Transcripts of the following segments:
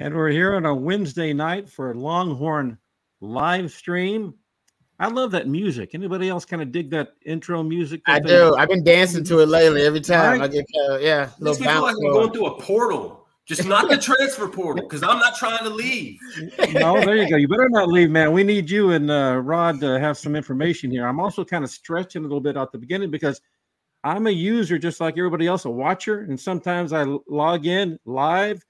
And we're here on a Wednesday night for Longhorn live stream. I love that music. Anybody else kind of dig that intro music? I do. I've been dancing to it lately every time. Right. I get, uh, yeah, little Makes me feel like we're going through a portal. Just not the transfer portal because I'm not trying to leave. No, there you go. You better not leave, man. We need you and uh, Rod to have some information here. I'm also kind of stretching a little bit at the beginning because I'm a user just like everybody else, a watcher. And sometimes I log in live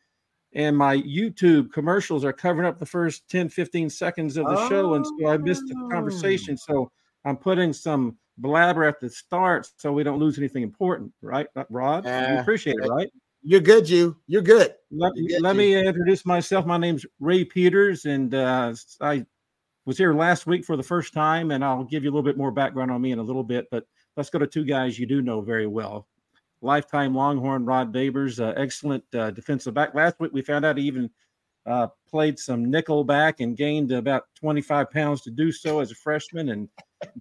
and my YouTube commercials are covering up the first 10, 15 seconds of the oh. show. And so I missed the conversation. So I'm putting some blabber at the start so we don't lose anything important, right? Rod, uh, you appreciate it, right? You're good, you. You're good. Let, You're good, let me introduce myself. My name's Ray Peters, and uh, I was here last week for the first time, and I'll give you a little bit more background on me in a little bit. But let's go to two guys you do know very well. Lifetime Longhorn Rod Babers, uh, excellent uh, defensive back. Last week we found out he even uh, played some nickel back and gained about 25 pounds to do so as a freshman, and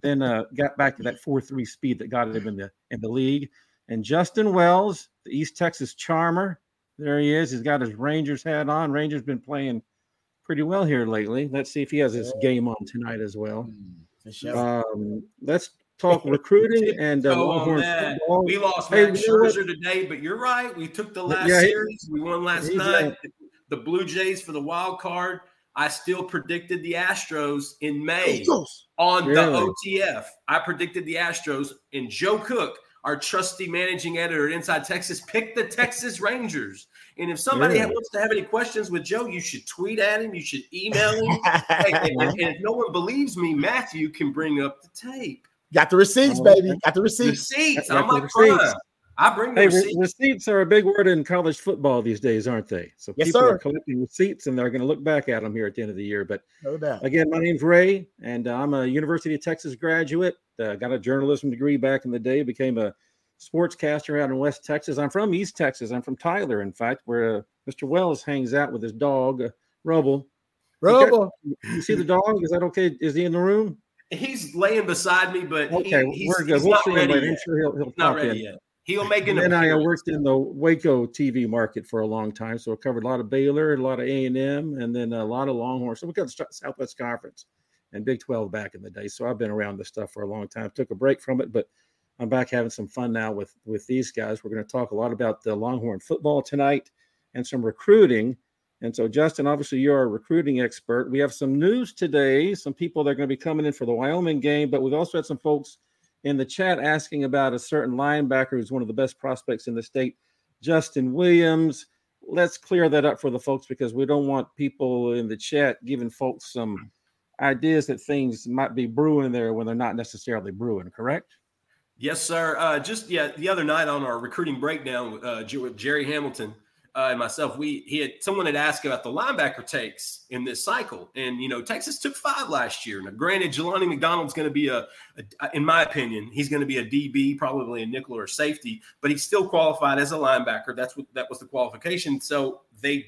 then uh, got back to that 4-3 speed that got him in the in the league. And Justin Wells, the East Texas Charmer. There he is. He's got his Rangers hat on. Rangers been playing pretty well here lately. Let's see if he has his game on tonight as well. Hmm, um, let's talk recruiting and uh, football. We lost hey, Max Scherzer today, but you're right. We took the last yeah, series. We won last night. The Blue Jays for the wild card. I still predicted the Astros in May on really? the OTF. I predicted the Astros, and Joe Cook – our trusty managing editor at Inside Texas, pick the Texas Rangers. And if somebody yeah. wants to have any questions with Joe, you should tweet at him. You should email him. hey, and, and, if no one believes me, Matthew can bring up the tape. Got the receipts, baby. Got the receipts. Receipts. I'm like receipts. I bring hey, receipts. receipts are a big word in college football these days, aren't they? So yes, people sir. are collecting receipts and they're going to look back at them here at the end of the year. But no doubt. Again, my name's Ray, and uh, I'm a University of Texas graduate. Uh, got a journalism degree back in the day. Became a sportscaster out in West Texas. I'm from East Texas. I'm from Tyler, in fact, where uh, Mr. Wells hangs out with his dog, uh, Rubble. Rubble. You, you see the dog? Is that okay? Is he in the room? He's laying beside me, but okay, he, we're good. We'll see him later. I'm sure he'll, he'll not ready in. yet. He'll make an. And I worked in the Waco TV market for a long time, so I covered a lot of Baylor, a lot of A and M, and then a lot of Longhorn. So we got the Southwest Conference and Big Twelve back in the day. So I've been around this stuff for a long time. Took a break from it, but I'm back having some fun now with with these guys. We're going to talk a lot about the Longhorn football tonight and some recruiting. And so, Justin, obviously, you're a recruiting expert. We have some news today. Some people that are going to be coming in for the Wyoming game, but we've also had some folks in the chat asking about a certain linebacker who's one of the best prospects in the state, Justin Williams. Let's clear that up for the folks because we don't want people in the chat giving folks some ideas that things might be brewing there when they're not necessarily brewing, correct? Yes, sir. Uh, just yeah, the other night on our recruiting breakdown uh, with Jerry Hamilton uh, and myself, we he had someone had asked about the linebacker takes in this cycle, and you know Texas took five last year. Now, granted, Jelani McDonald's going to be a, a, in my opinion, he's going to be a DB, probably a nickel or a safety, but he's still qualified as a linebacker. That's what that was the qualification. So they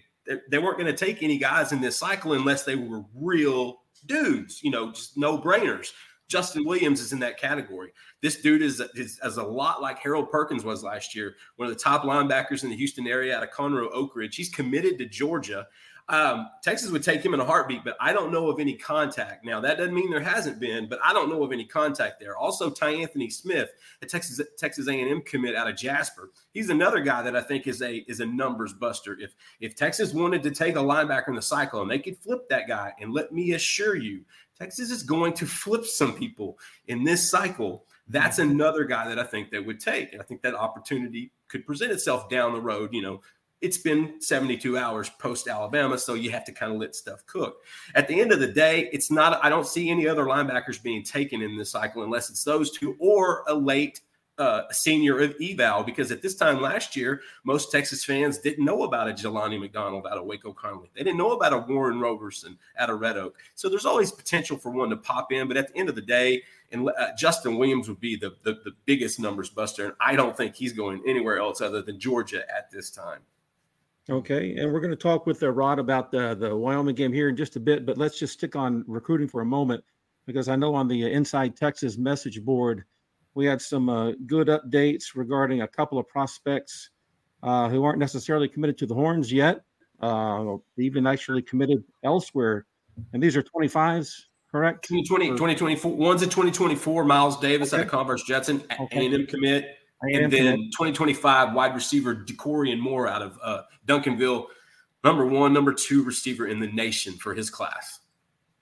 they weren't going to take any guys in this cycle unless they were real dudes, you know, just no brainers. Justin Williams is in that category. This dude is, is, is, a lot like Harold Perkins was last year, one of the top linebackers in the Houston area out of Conroe Oak Ridge. He's committed to Georgia. Um, Texas would take him in a heartbeat, but I don't know of any contact. Now that doesn't mean there hasn't been, but I don't know of any contact there. Also, Ty Anthony Smith, a Texas Texas A&M commit out of Jasper. He's another guy that I think is a is a numbers buster. If if Texas wanted to take a linebacker in the cycle and they could flip that guy, and let me assure you, Texas is going to flip some people in this cycle. That's mm-hmm. another guy that I think they would take. And I think that opportunity could present itself down the road. You know, it's been 72 hours post Alabama, so you have to kind of let stuff cook. At the end of the day, it's not, I don't see any other linebackers being taken in this cycle unless it's those two or a late uh, senior of eval because at this time last year, most Texas fans didn't know about a Jelani McDonald out of Waco Connally. They didn't know about a Warren Roberson out of Red Oak. So there's always potential for one to pop in. But at the end of the day, and uh, Justin Williams would be the, the, the biggest numbers buster. And I don't think he's going anywhere else other than Georgia at this time. Okay, and we're going to talk with uh, Rod about the the Wyoming game here in just a bit, but let's just stick on recruiting for a moment because I know on the uh, Inside Texas message board we had some uh, good updates regarding a couple of prospects uh, who aren't necessarily committed to the Horns yet. Uh, even actually committed elsewhere. And these are 25s, correct? 2020, 2024. One's in 2024, Miles Davis okay. out of Converse Judson, okay. A&M commit. A&M and then commit. 2025, wide receiver Dakorien Moore out of uh, Duncanville, number one, number two receiver in the nation for his class.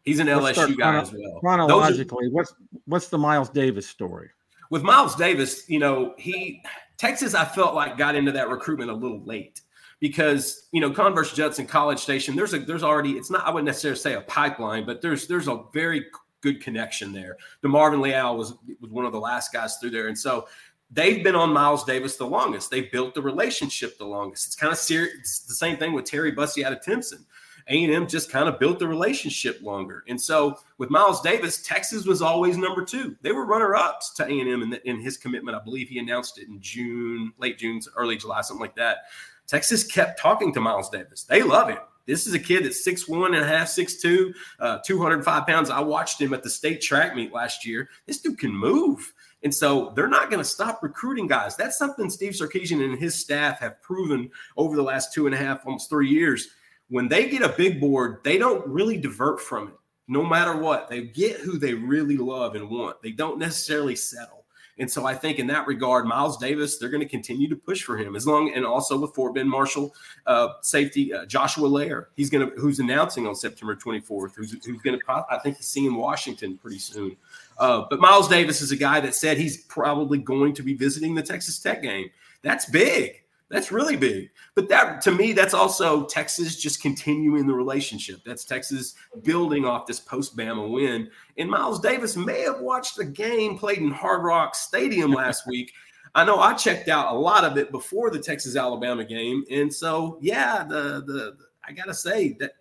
He's an Let's LSU guy chrono- as well. Chronologically, are, what's what's the Miles Davis story? With Miles Davis, you know, he Texas, I felt like got into that recruitment a little late because you know Converse Judson College Station. There's a there's already it's not I wouldn't necessarily say a pipeline, but there's there's a very good connection there. DeMarvin Leal was was one of the last guys through there, and so they've been on Miles Davis the longest. They built the relationship the longest. It's kind of serious. It's the same thing with Terry Bussey out of Timpson. A&M just kind of built the relationship longer. And so with Miles Davis, Texas was always number two. They were runner-ups to A&M in, the, in his commitment. I believe he announced it in June, late June, early July, something like that. Texas kept talking to Miles Davis. They love him. This is a kid that's six one and a half, six two, uh, 205 pounds. I watched him at the state track meet last year. This dude can move. And so they're not going to stop recruiting guys. That's something Steve Sarkisian and his staff have proven over the last two and a half, almost three years when they get a big board, they don't really divert from it. No matter what, they get who they really love and want. They don't necessarily settle. And so I think in that regard, Miles Davis, they're going to continue to push for him as long, and also with Fort Bend Marshall uh, safety uh, Joshua Lair, he's going to who's announcing on September 24th, who's, who's going to I think he's seeing Washington pretty soon. Uh, but Miles Davis is a guy that said he's probably going to be visiting the Texas Tech game. That's big. That's really big. But that to me, that's also Texas just continuing the relationship. That's Texas building off this post Bama win. And Miles Davis may have watched a game played in Hard Rock Stadium last week. I know I checked out a lot of it before the Texas Alabama game, and so yeah, the the I gotta say that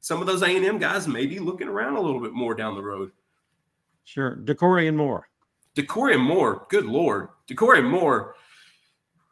some of those A and M guys may be looking around a little bit more down the road. Sure, Dakorien Moore. Dakorien Moore, good lord, Dakorien Moore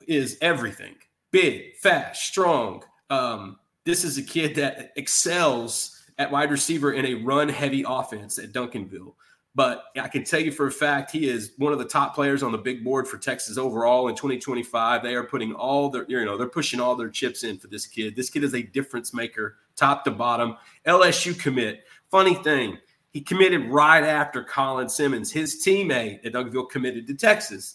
is everything big, fast, strong. Um, this is a kid that excels at wide receiver in a run heavy offense at Duncanville. But I can tell you for a fact, he is one of the top players on the big board for Texas overall in 2025. They are putting all their, you know, they're pushing all their chips in for this kid. This kid is a difference maker, top to bottom. LSU commit. Funny thing, he committed right after Colin Simmons, his teammate at Duncanville, committed to Texas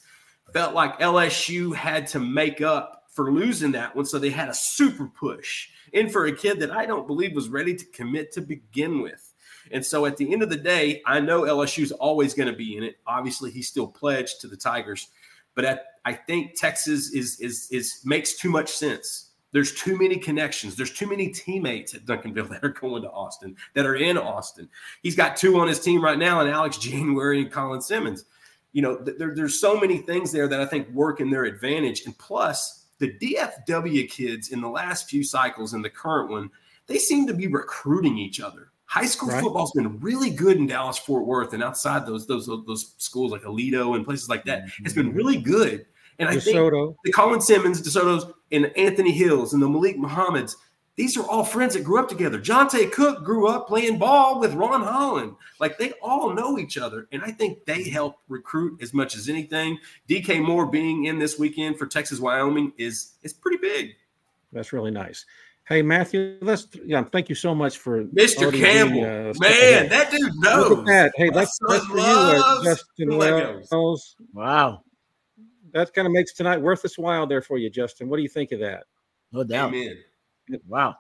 felt like LSU had to make up for losing that one. So they had a super push in for a kid that I don't believe was ready to commit to begin with. And so at the end of the day, I know LSU is always going to be in it. Obviously, he's still pledged to the Tigers, but at, I think Texas is is is makes too much sense. There's too many connections. There's too many teammates at Duncanville that are going to Austin, that are in Austin. He's got two on his team right now, and Alex January and Colin Simmons you know, there, there's so many things there that I think work in their advantage. And plus, the DFW kids in the last few cycles and the current one, they seem to be recruiting each other. High school right. football's been really good in Dallas Fort Worth and outside those those those schools like Aledo and places like that. It's been mm-hmm. really good. And I DeSoto. think the Colin Simmons, DeSoto's, and Anthony Hills and the Malik Muhammad's, these are all friends that grew up together. Johntay Cook grew up playing ball with Ron Holland. Like they all know each other. And I think they help recruit as much as anything. DK Moore being in this weekend for Texas Wyoming is is pretty big. That's really nice. Hey Matthew, let's yeah, thank you so much for Mr. Campbell. uh, Man, that dude knows. Look at that. Hey, that's, that's for you, uh, Justin Wells. Wow. That kind of makes tonight worth its while there for you, Justin. What do you think of that? No doubt. Amen. Wow.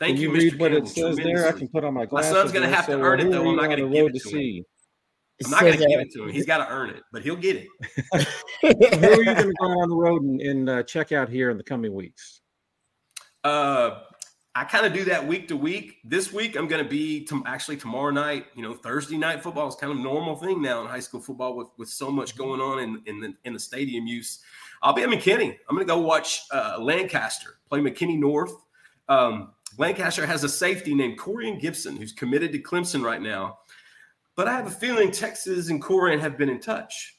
Thank can you, you read what it says there? I can put on my glasses. My son's going to have to earn it, though. I'm not going to give it to see? him. I'm not going to give it to him. He's got to earn it, but he'll get it. Who are you going to go on the road and, and uh, check out here in the coming weeks? Uh, I kind of do that week to week. This week, I'm going to be to, actually tomorrow night. You know, Thursday night football is kind of normal thing now in high school football with with so much going on in in the, in the stadium use. I'll be at McKinney. I'm going to go watch uh, Lancaster play McKinney North. Um, Lancaster has a safety named Corian Gibson who's committed to Clemson right now. But I have a feeling Texas and Corian have been in touch.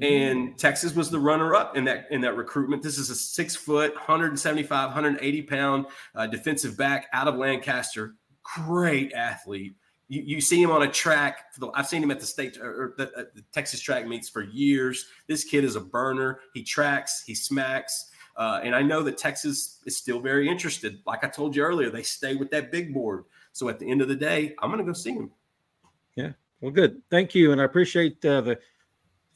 And mm. Texas was the runner-up in that in that recruitment. This is a six foot, 175, 180 pound uh, defensive back out of Lancaster. Great athlete. You, you see him on a track. The, I've seen him at the state or the, uh, the Texas track meets for years. This kid is a burner. He tracks. He smacks. Uh, and I know that Texas is still very interested. Like I told you earlier, they stay with that big board. So at the end of the day, I'm going to go see him. Yeah. Well, good. Thank you. And I appreciate uh, the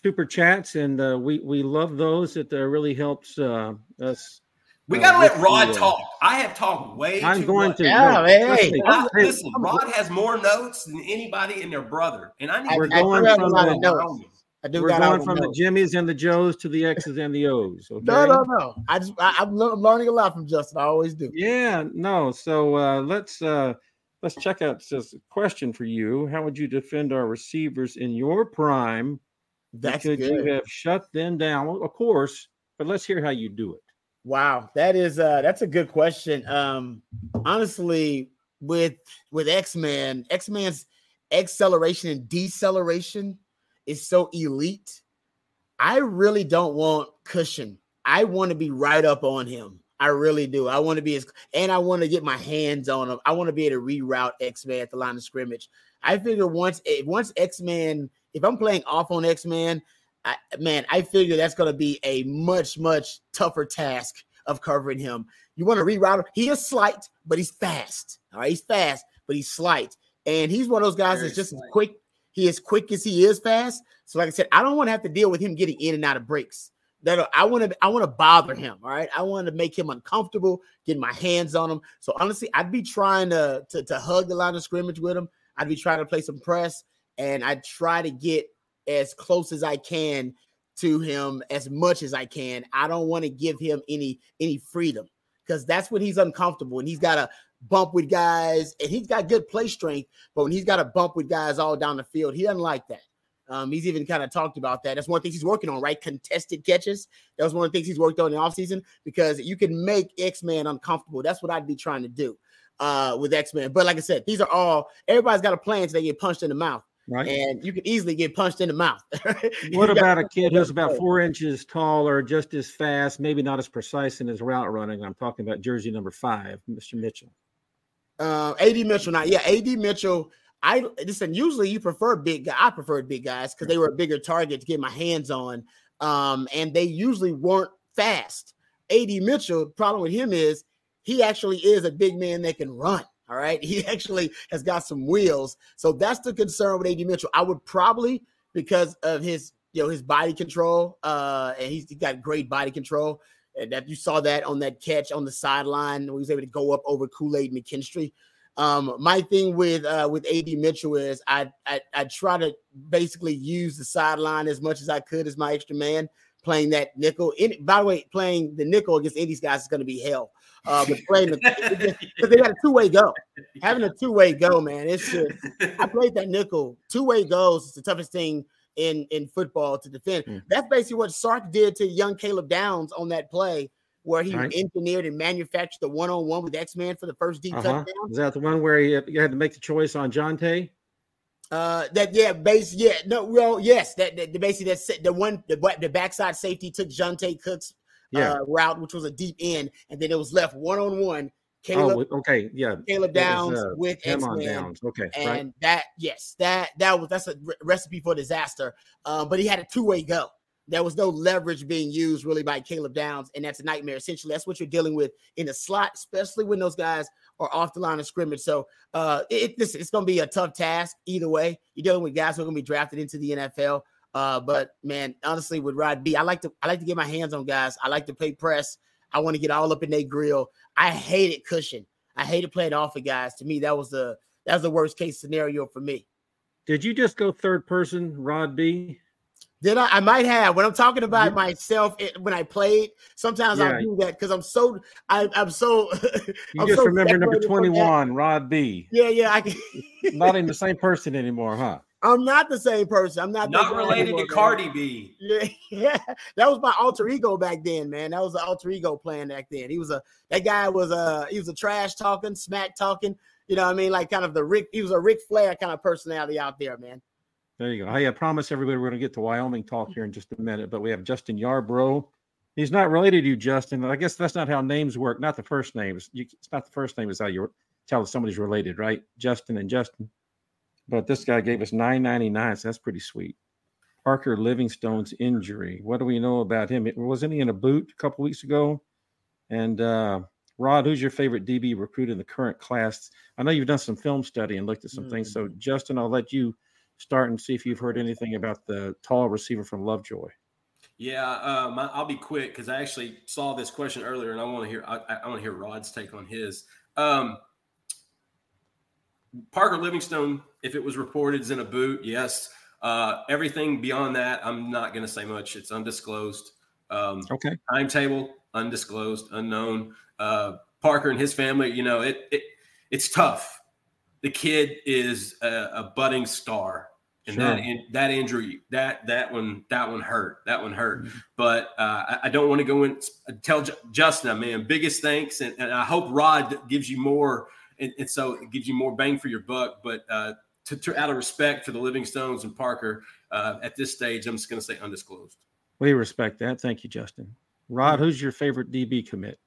super chats. And uh, we, we love those. It uh, really helps uh, us we got to let Rod talk. I have talked way I'm too going much. to. Yeah, hey, hey. I, listen, Rod has more notes than anybody and their brother, and I need. We're I, going I from the, I do We're going from the Jimmys and the Joes to the X's and the O's. Okay? No, no, no. I just I, am learning a lot from Justin. I always do. Yeah, no. So uh, let's uh, let's check out this question for you. How would you defend our receivers in your prime? That's Could good. you have shut them down? Of course, but let's hear how you do it. Wow, that is uh that's a good question. Um honestly, with with X-Man, X-Man's acceleration and deceleration is so elite. I really don't want cushion. I want to be right up on him. I really do. I want to be as and I want to get my hands on him. I want to be able to reroute X-Man at the line of scrimmage. I figure once eh, once X-Man, if I'm playing off on X-Man, I, man, I figure that's going to be a much, much tougher task of covering him. You want to reroute him. He is slight, but he's fast. All right, he's fast, but he's slight. And he's one of those guys Very that's just slight. quick. He is quick as he is fast. So, like I said, I don't want to have to deal with him getting in and out of breaks. That I want to, I want to bother him. All right, I want to make him uncomfortable, getting my hands on him. So honestly, I'd be trying to, to to hug the line of scrimmage with him. I'd be trying to play some press, and I'd try to get as close as I can to him as much as I can. I don't want to give him any any freedom because that's when he's uncomfortable and he's got to bump with guys and he's got good play strength, but when he's got to bump with guys all down the field, he doesn't like that. Um, he's even kind of talked about that. That's one of the things he's working on, right? Contested catches. That was one of the things he's worked on in the offseason because you can make X-Man uncomfortable. That's what I'd be trying to do uh, with X-Man. But like I said, these are all everybody's got a plan so they get punched in the mouth. Right. And you can easily get punched in the mouth. what about a kid who's about four inches taller, just as fast, maybe not as precise in his route running? I'm talking about jersey number five, Mr. Mitchell. Uh, AD Mitchell, not yeah, AD Mitchell. I listen. Usually, you prefer big guy. I preferred big guys because they were a bigger target to get my hands on, um, and they usually weren't fast. AD Mitchell, problem with him is he actually is a big man that can run. All right. He actually has got some wheels. So that's the concern with AD Mitchell. I would probably, because of his, you know, his body control, uh, and he's got great body control. And that you saw that on that catch on the sideline when he was able to go up over Kool-Aid McKinstry. Um, my thing with uh with AD Mitchell is I, I I try to basically use the sideline as much as I could as my extra man playing that nickel. In, by the way, playing the nickel against these guys is going to be hell uh, but playing because they got a two way go. Having a two way go, man, it's just, I played that nickel. Two way goes is the toughest thing in in football to defend. Mm. That's basically what Sark did to young Caleb Downs on that play. Where he right. engineered and manufactured the one on one with X Man for the first deep uh-huh. touchdown. Is that the one where you had to make the choice on Johntay? Uh, that yeah, base yeah, no, well, yes, that, that the basically that's the one the the backside safety took Johntay Cook's yeah. uh, route, which was a deep end, and then it was left one on one. Caleb, oh, okay, yeah, Caleb Downs was, uh, with X Downs, okay, and right. that yes, that that was that's a recipe for disaster. Um, but he had a two way go. There was no leverage being used really by Caleb Downs, and that's a nightmare. Essentially, that's what you're dealing with in the slot, especially when those guys are off the line of scrimmage. So, uh, it, it, it's going to be a tough task either way. You're dealing with guys who are going to be drafted into the NFL. Uh, but man, honestly, with Rod B, I like to I like to get my hands on guys. I like to play press. I want to get all up in their grill. I hated cushion. I hated playing off of guys. To me, that was the that was the worst case scenario for me. Did you just go third person, Rod B? Did I? I might have. When I'm talking about yeah. myself, it, when I played, sometimes yeah. I do that because I'm so I, am so. you I'm just so remember number 21, Rod B. Yeah, yeah. I can. Not in the same person anymore, huh? I'm not the same person. I'm not not related to Cardi B. Yeah, yeah, that was my alter ego back then, man. That was the alter ego playing back then. He was a that guy was a he was a trash talking, smack talking. You know, what I mean, like kind of the Ric. He was a Ric Flair kind of personality out there, man. There you go. Hey, I promise everybody we're going to get to Wyoming talk here in just a minute, but we have Justin Yarbrough. He's not related to you, Justin. I guess that's not how names work. Not the first names. You, it's not the first name is how you tell if somebody's related, right? Justin and Justin. But this guy gave us 999, so that's pretty sweet. Parker Livingstone's injury. What do we know about him? Wasn't he in a boot a couple weeks ago? And uh, Rod, who's your favorite DB recruit in the current class? I know you've done some film study and looked at some mm-hmm. things. So, mm-hmm. Justin, I'll let you start and see if you've heard anything about the tall receiver from Lovejoy. Yeah, um, I'll be quick because I actually saw this question earlier, and I want to hear I, I want to hear Rod's take on his. Um, Parker Livingstone, if it was reported, is in a boot. Yes. Uh, everything beyond that, I'm not going to say much. It's undisclosed. Um, okay. Timetable undisclosed, unknown. Uh, Parker and his family, you know, it, it it's tough. The kid is a, a budding star, and sure. that in, that injury, that that one, that one hurt. That one hurt. Mm-hmm. But uh, I, I, don't want to go in. Tell Justin, man, biggest thanks, and, and I hope Rod gives you more, and, and, so it gives you more bang for your buck. But uh, to, to, out of respect for the Livingstones and Parker, uh, at this stage, I'm just going to say undisclosed. We respect that. Thank you, Justin. Rod, who's your favorite DB commit?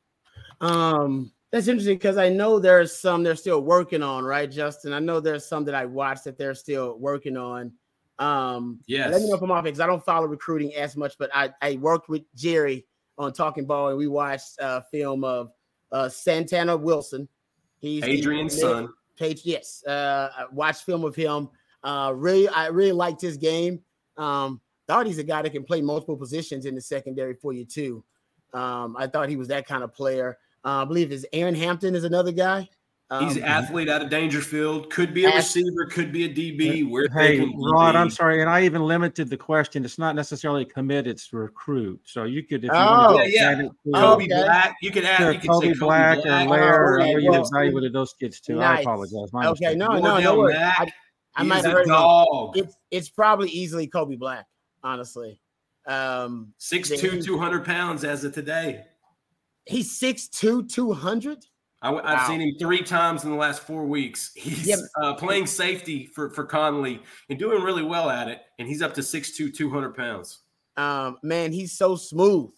Um, that's interesting because I know there's some they're still working on, right, Justin? I know there's some that I watched that they're still working on. Um, yes. Let me know if I'm off because I don't follow recruiting as much, but I, I worked with Jerry on Talking Ball and we watched a film of uh, Santana Wilson. He's Adrian's son. Page, yes. Uh, I watched film of him. Uh, really, I really liked his game. Um, thought he's a guy that can play multiple positions in the secondary for you too. Um, I thought he was that kind of player. Uh, I believe is Aaron Hampton is another guy. Um, He's an athlete out of Daingerfield. Could be a receiver. Could be a DB. We're hey, Rod, I'm sorry, and I even limited the question. It's not necessarily commit; it's recruit. So you could, if you oh, want to yeah, yeah. Kobe okay. Black. You could add you could Kobe, Kobe Black, Black, or Lair. Oh, I know you evaluated those kids too. Nice. I apologize. My okay, mistake. no, no, no. I, I might have heard dog. It's it's probably easily Kobe Black, honestly. Um, 6'2", 200 pounds as of today. He's 6'2", 200? I, have wow. seen him three times in the last four weeks. He's yep. uh, playing safety for, for Connally and doing really well at it. And he's up to 6'2", 200 pounds. Um, man, he's so smooth.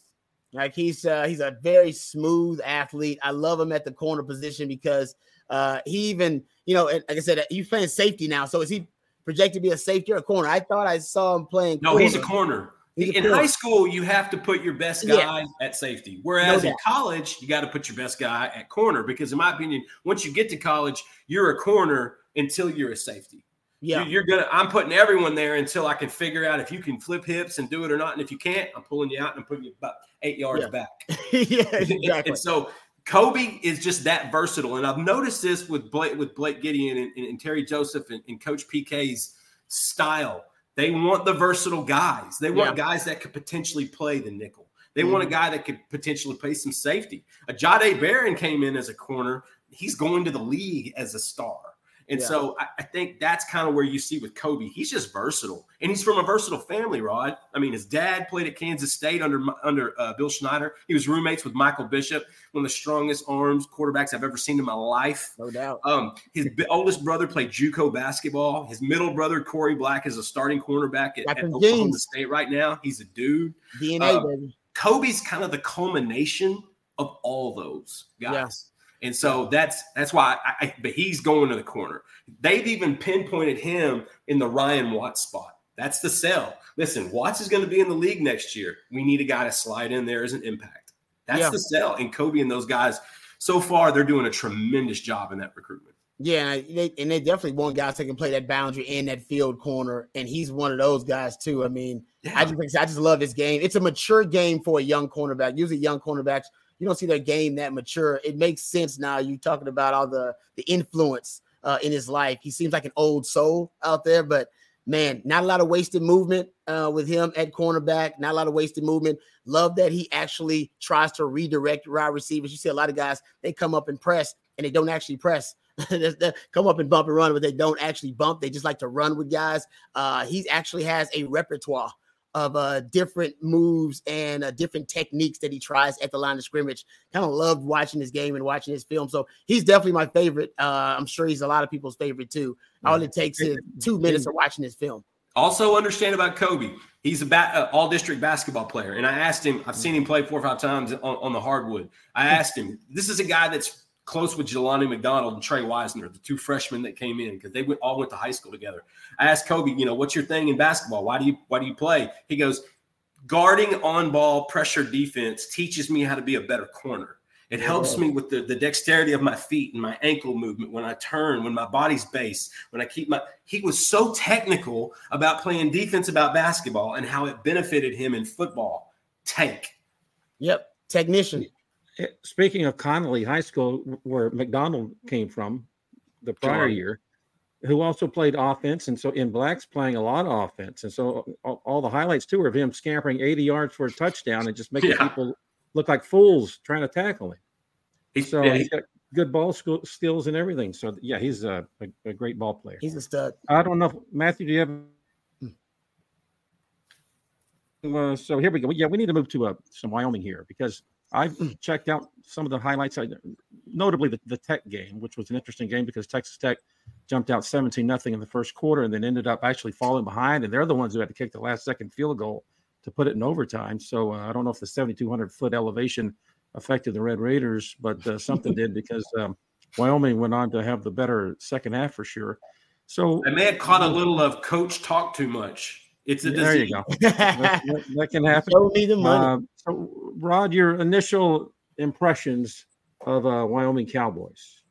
Like he's uh, he's a very smooth athlete. I love him at the corner position because uh, he even, you know, like I said, he's playing safety now. So is he projected to be a safety or a corner? I thought I saw him playing. No, corner. he's a corner in high school, you have to put your best guy yeah. at safety. Whereas no in college, you got to put your best guy at corner because, in my opinion, once you get to college, you're a corner until you're a safety. Yeah, you're gonna. I'm putting everyone there until I can figure out if you can flip hips and do it or not. And if you can't, I'm pulling you out and I'm putting you about eight yards yeah. back. yeah, exactly. and, and, so Kobe is just that versatile, and I've noticed this with Blake with Blake Gideon and, and, and Terry Joseph and, and Coach PK's style they want the versatile guys. They want yeah. guys that could potentially play the nickel. They mm-hmm. want a mm-hmm. guy that could potentially play some safety. A Jahdae Barron came in as a corner. He's going to the league as a star. And yeah. so I, I, think that's kind of where you see with Kobe. He's just versatile, and he's from a versatile family. Rod, I mean, his dad played at Kansas State under under uh, Bill Snyder. He was roommates with Michael Bishop, one of the strongest arms quarterbacks I've ever seen in my life. No doubt. Um, his oldest brother played JUCO basketball. His middle brother Korie Black is a starting cornerback at, at Oklahoma State right now. He's a dude. DNA uh, baby. Kobe's kind of the culmination of all those guys. And so that's that's why I, I, but he's going to the corner. They've even pinpointed him in the Ryan Watts spot. That's the sell. Listen, Watts is going to be in the league next year. We need a guy to slide in there as an impact. That's yeah. the sell. And Kobe and those guys, so far, they're doing a tremendous job in that recruitment. Yeah, and they, and they definitely want guys that can play that boundary and that field corner, and he's one of those guys too. I mean, yeah. I just I just love his game. It's a mature game for a young cornerback. Usually, young cornerbacks you don't see their game that mature. It makes sense now. You talking about all the the influence uh, in his life. He seems like an old soul out there, but man, not a lot of wasted movement uh, with him at cornerback. Not a lot of wasted movement. Love that he actually tries to redirect wide receivers. You see a lot of guys they come up and press and they don't actually press. they come up and bump and run, but they don't actually bump. They just like to run with guys. Uh, he actually has a repertoire of uh, different moves and uh, different techniques that he tries at the line of scrimmage. Kind of loved watching this game and watching his film. So he's definitely my favorite. Uh, I'm sure he's a lot of people's favorite too. All it takes is two minutes of watching his film. Also, understand about Kobe. He's a ba- uh, all district basketball player. And I asked him, I've seen him play four or five times on, on the hardwood. I asked him, this is a guy that's close with Jelani McDonald and Trey Wisner, the two freshmen that came in because they went, all went to high school together. I asked Kobe, you know, what's your thing in basketball? Why do you why do you play? He goes, guarding on ball pressure defense teaches me how to be a better corner. It helps me with the, the dexterity of my feet and my ankle movement when I turn, when my body's base, when I keep my. He was so technical about playing defense about basketball and how it benefited him in football. Tank. Yep, technician. Eh, Speaking of Connally High School, where McDonald came from the prior Sure. year, who also played offense, and so in Black's playing a lot of offense, and so all, all the highlights too are of him scampering 80 yards for a touchdown and just making Yeah. people look like fools trying to tackle him. He's, So yeah, he's got good ball sk- skills and everything. So yeah, he's a, a, a great ball player. He's a stud. I don't know, if, Matthew. Do you have? Uh, so here we go. Yeah, we need to move to uh, some Wyoming here because I've checked out some of the highlights. Notably, the, the Tech game, which was an interesting game because Texas Tech jumped out 17 nothing in the first quarter and then ended up actually falling behind. And they're the ones who had to kick the last second field goal to put it in overtime. So uh, I don't know if the 7,200 foot elevation affected the Red Raiders, but uh, something did because um, Wyoming went on to have the better second half for sure. So I may have caught a little of coach talk too much. It's a Yeah, there you go. That, that- that can happen. Show me the money. Uh, so, Rod, your initial impressions of uh, Wyoming Cowboys?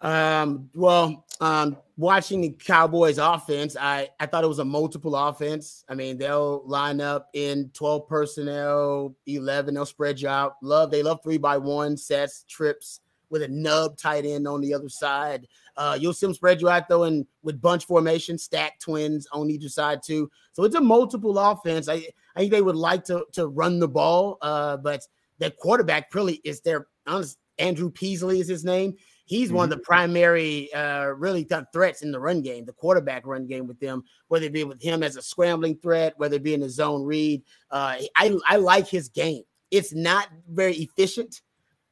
Um, well, um, watching the Cowboys offense, I, I thought it was a multiple offense. I mean, they'll line up in 12 personnel, 11, they'll spread you out. Love, they love three by one sets, trips with a nub tight end on the other side. Uh, you'll see them spread you out though, and with bunch formation, stack twins on either side too. So it's a multiple offense. I, I think they would like to to run the ball, uh, but their quarterback really is their honest. Andrew Peasley is his name. He's one of the primary, uh, really tough threats in the run game, the quarterback run game with them, whether it be with him as a scrambling threat, whether it be in the zone read. Uh, I, I like his game. It's not very efficient,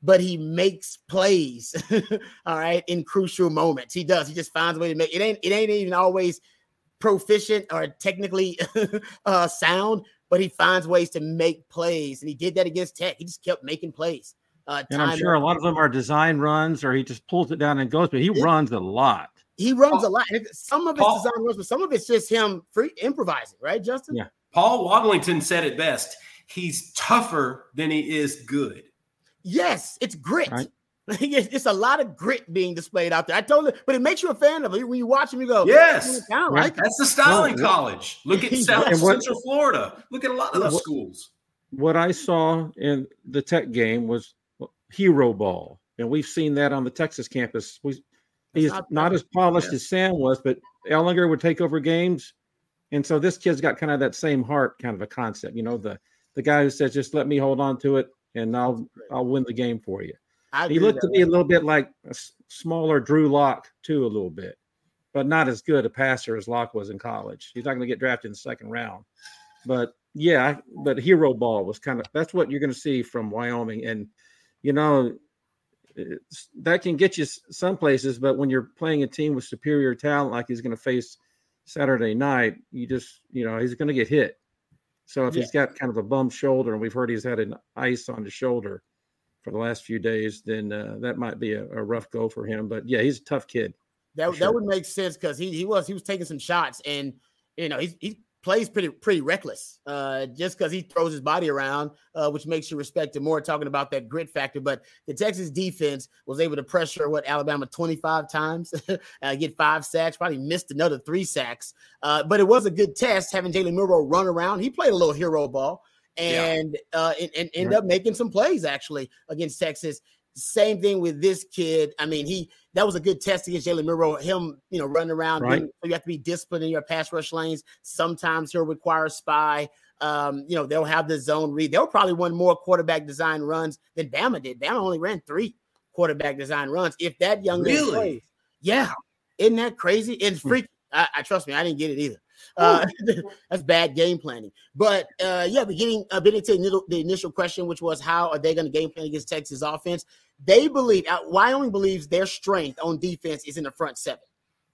but he makes plays. all right, in crucial moments, he does. He just finds a way to make it. Ain't it ain't even always proficient or technically uh, sound, but he finds ways to make plays, and he did that against Tech. He just kept making plays. Uh, And I'm time sure a lot of them are design runs, or he just pulls it down and goes, but he Yeah. runs a lot. he runs Paul- a lot. Some of it's Paul- design runs, but some of it's just him free improvising, right, Justin? Yeah. Paul Wadlington said it best. He's tougher than he is good. Yes, it's grit. Right. it's, it's a lot of grit being displayed out there. I told you, but it makes you a fan of it when you watch him. You go, Yes. I Right. like it. That's the style in college. Look at South And what- Central Florida. Look at a lot of those What- schools. What I saw in the Tech game was hero ball, and we've seen that on the Texas campus. We, he's not not, as polished Yeah. as Sam was, but Ehlinger would take over games, and so this kid's got kind of that same heart, kind of a concept. You know, the the guy who says, "Just let me hold on to it, and I'll I'll win the game for you." He looked to me a little bit like a smaller Drew Lock too, a little bit, but not as good a passer as Lock was in college. He's not going to get drafted in the second round, but yeah, but hero ball was kind of that's what you're going to see from Wyoming, and you know that can get you some places, but when you're playing a team with superior talent like he's going to face Saturday night, you just you know he's going to get hit. So if Yeah. he's got kind of a bum shoulder, and we've heard he's had an ice on his shoulder for the last few days, then uh, that might be a, a rough go for him. But yeah, he's a tough kid. That, that sure. would make sense because he he was he was taking some shots and you know he's he plays pretty pretty reckless uh just because he throws his body around uh which makes you respect him more talking about that grit factor. But the texas defense was able to pressure what alabama 25 times uh, get five sacks probably missed another three sacks. Uh but it was a good test having Jalen Milroe run around. He played a little hero ball Yeah. and uh and, and end up making some plays actually against texas same thing with this kid. I mean, he that was a good test against Jalen Milroe. Him, you know, running around. Right. being- so you have to be disciplined in your pass rush lanes. Sometimes he'll require a spy. Um, you know, they'll have the zone read. They'll probably run more quarterback design runs than Bama did. Bama only ran three quarterback design runs. If that young man Really? plays, yeah, isn't that crazy? It's Hmm. freaky. I, I trust me, I didn't get it either. Uh, that's bad game planning. But uh, yeah, but getting a bit into the initial, question, which was how are they going to game plan against Texas offense? They believe uh, Wyoming believes their strength on defense is in the front seven.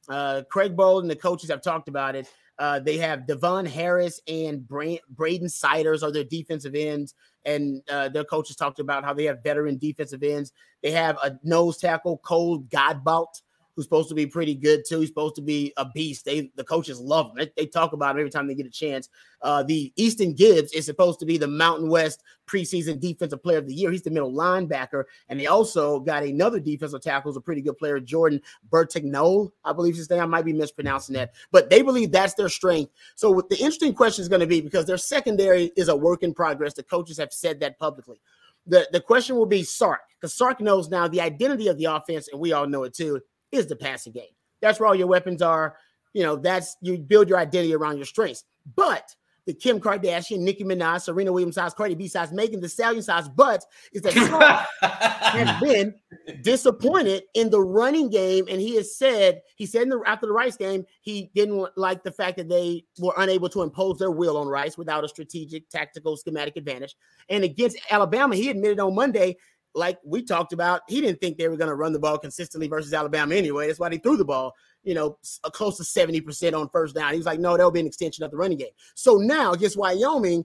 Uh, Craig Bohl and the coaches have talked about it. Uh, they have DeVonne Harris and Bra- Braden Siders are their defensive ends, and uh, their coaches talked about how they have veteran defensive ends. They have a nose tackle, Cole Godbout, who's supposed to be pretty good too. He's supposed to be a beast. They the coaches love him. They, they talk about him every time they get a chance. Uh, the Easton Gibbs is supposed to be the Mountain West preseason defensive player of the year. He's the middle linebacker, and they also got another defensive tackle who's a pretty good player, Jordan Bertagnole, I believe his name. I might be mispronouncing that, but they believe that's their strength. So what the interesting question is going to be because their secondary is a work in progress. The coaches have said that publicly. The, the question will be Sark, because Sark knows now the identity of the offense, and we all know it too is the passing game. That's where all your weapons are. You know, that's you build your identity around your strengths. But the Kim Kardashian, Nicki Minaj, Serena Williams size, Cardi B size, Megan the Stallion size, but is that has been disappointed in the running game, and he has said he said in the, after the Rice game he didn't like the fact that they were unable to impose their will on Rice without a strategic, tactical, schematic advantage. And against Alabama, he admitted on Monday like we talked about, he didn't think they were going to run the ball consistently versus Alabama anyway. That's why they threw the ball, you know, close to 70% on first down. He was like, no, that'll be an extension of the running game. So now against Wyoming,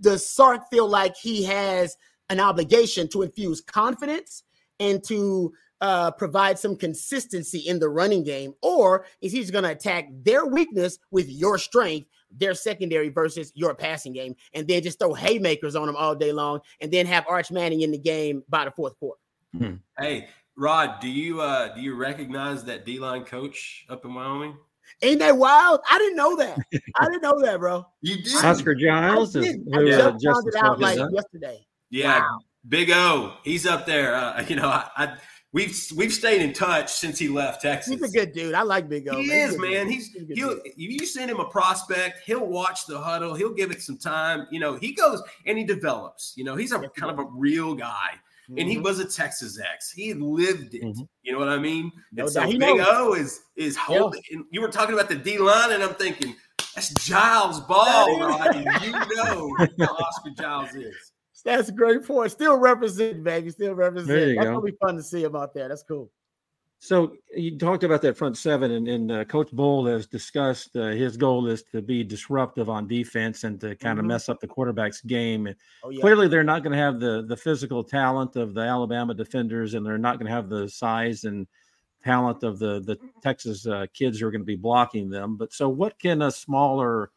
does Sark feel like he has an obligation to infuse confidence and to uh, provide some consistency in the running game? Or is he just going to attack their weakness with your strength their secondary versus your passing game, and then just throw haymakers on them all day long, and then have Arch Manning in the game by the fourth quarter. Hmm. Hey, Rod, do you uh do you recognize that D line coach up in Wyoming? Ain't that wild? I didn't know that. I didn't know that, bro. You did. Oscar Giles I, is who, I just uh, found it out like yesterday. Yeah, wow. Big O, he's up there. Uh, you know, I, I we've we've stayed in touch since he left Texas. He's a good dude. I like Big O. He man. is, man. He's, he's he'll you send him a prospect, he'll watch the huddle, he'll give it some time. You know, he goes and he develops. You know, he's a kind of a real guy. Mm-hmm. And he mm-hmm. was a Texas ex. He lived it. Mm-hmm. You know what I mean? No and so Big knows. O is is holding. Yeah. You were talking about the D line, and I'm thinking that's Giles Ball, you know how Oscar Giles is. That's a great point. Still represent, baby. Still represent. That's go. gonna be fun to see about that. That's cool. So you talked about that front seven, and, and uh, Coach Bohl has discussed uh, his goal is to be disruptive on defense and to kind of mm-hmm. mess up the quarterback's game. Oh, yeah. Clearly, they're not going to have the the physical talent of the Alabama defenders, and they're not going to have the size and talent of the the Texas uh, kids who are going to be blocking them. But so, what can a smaller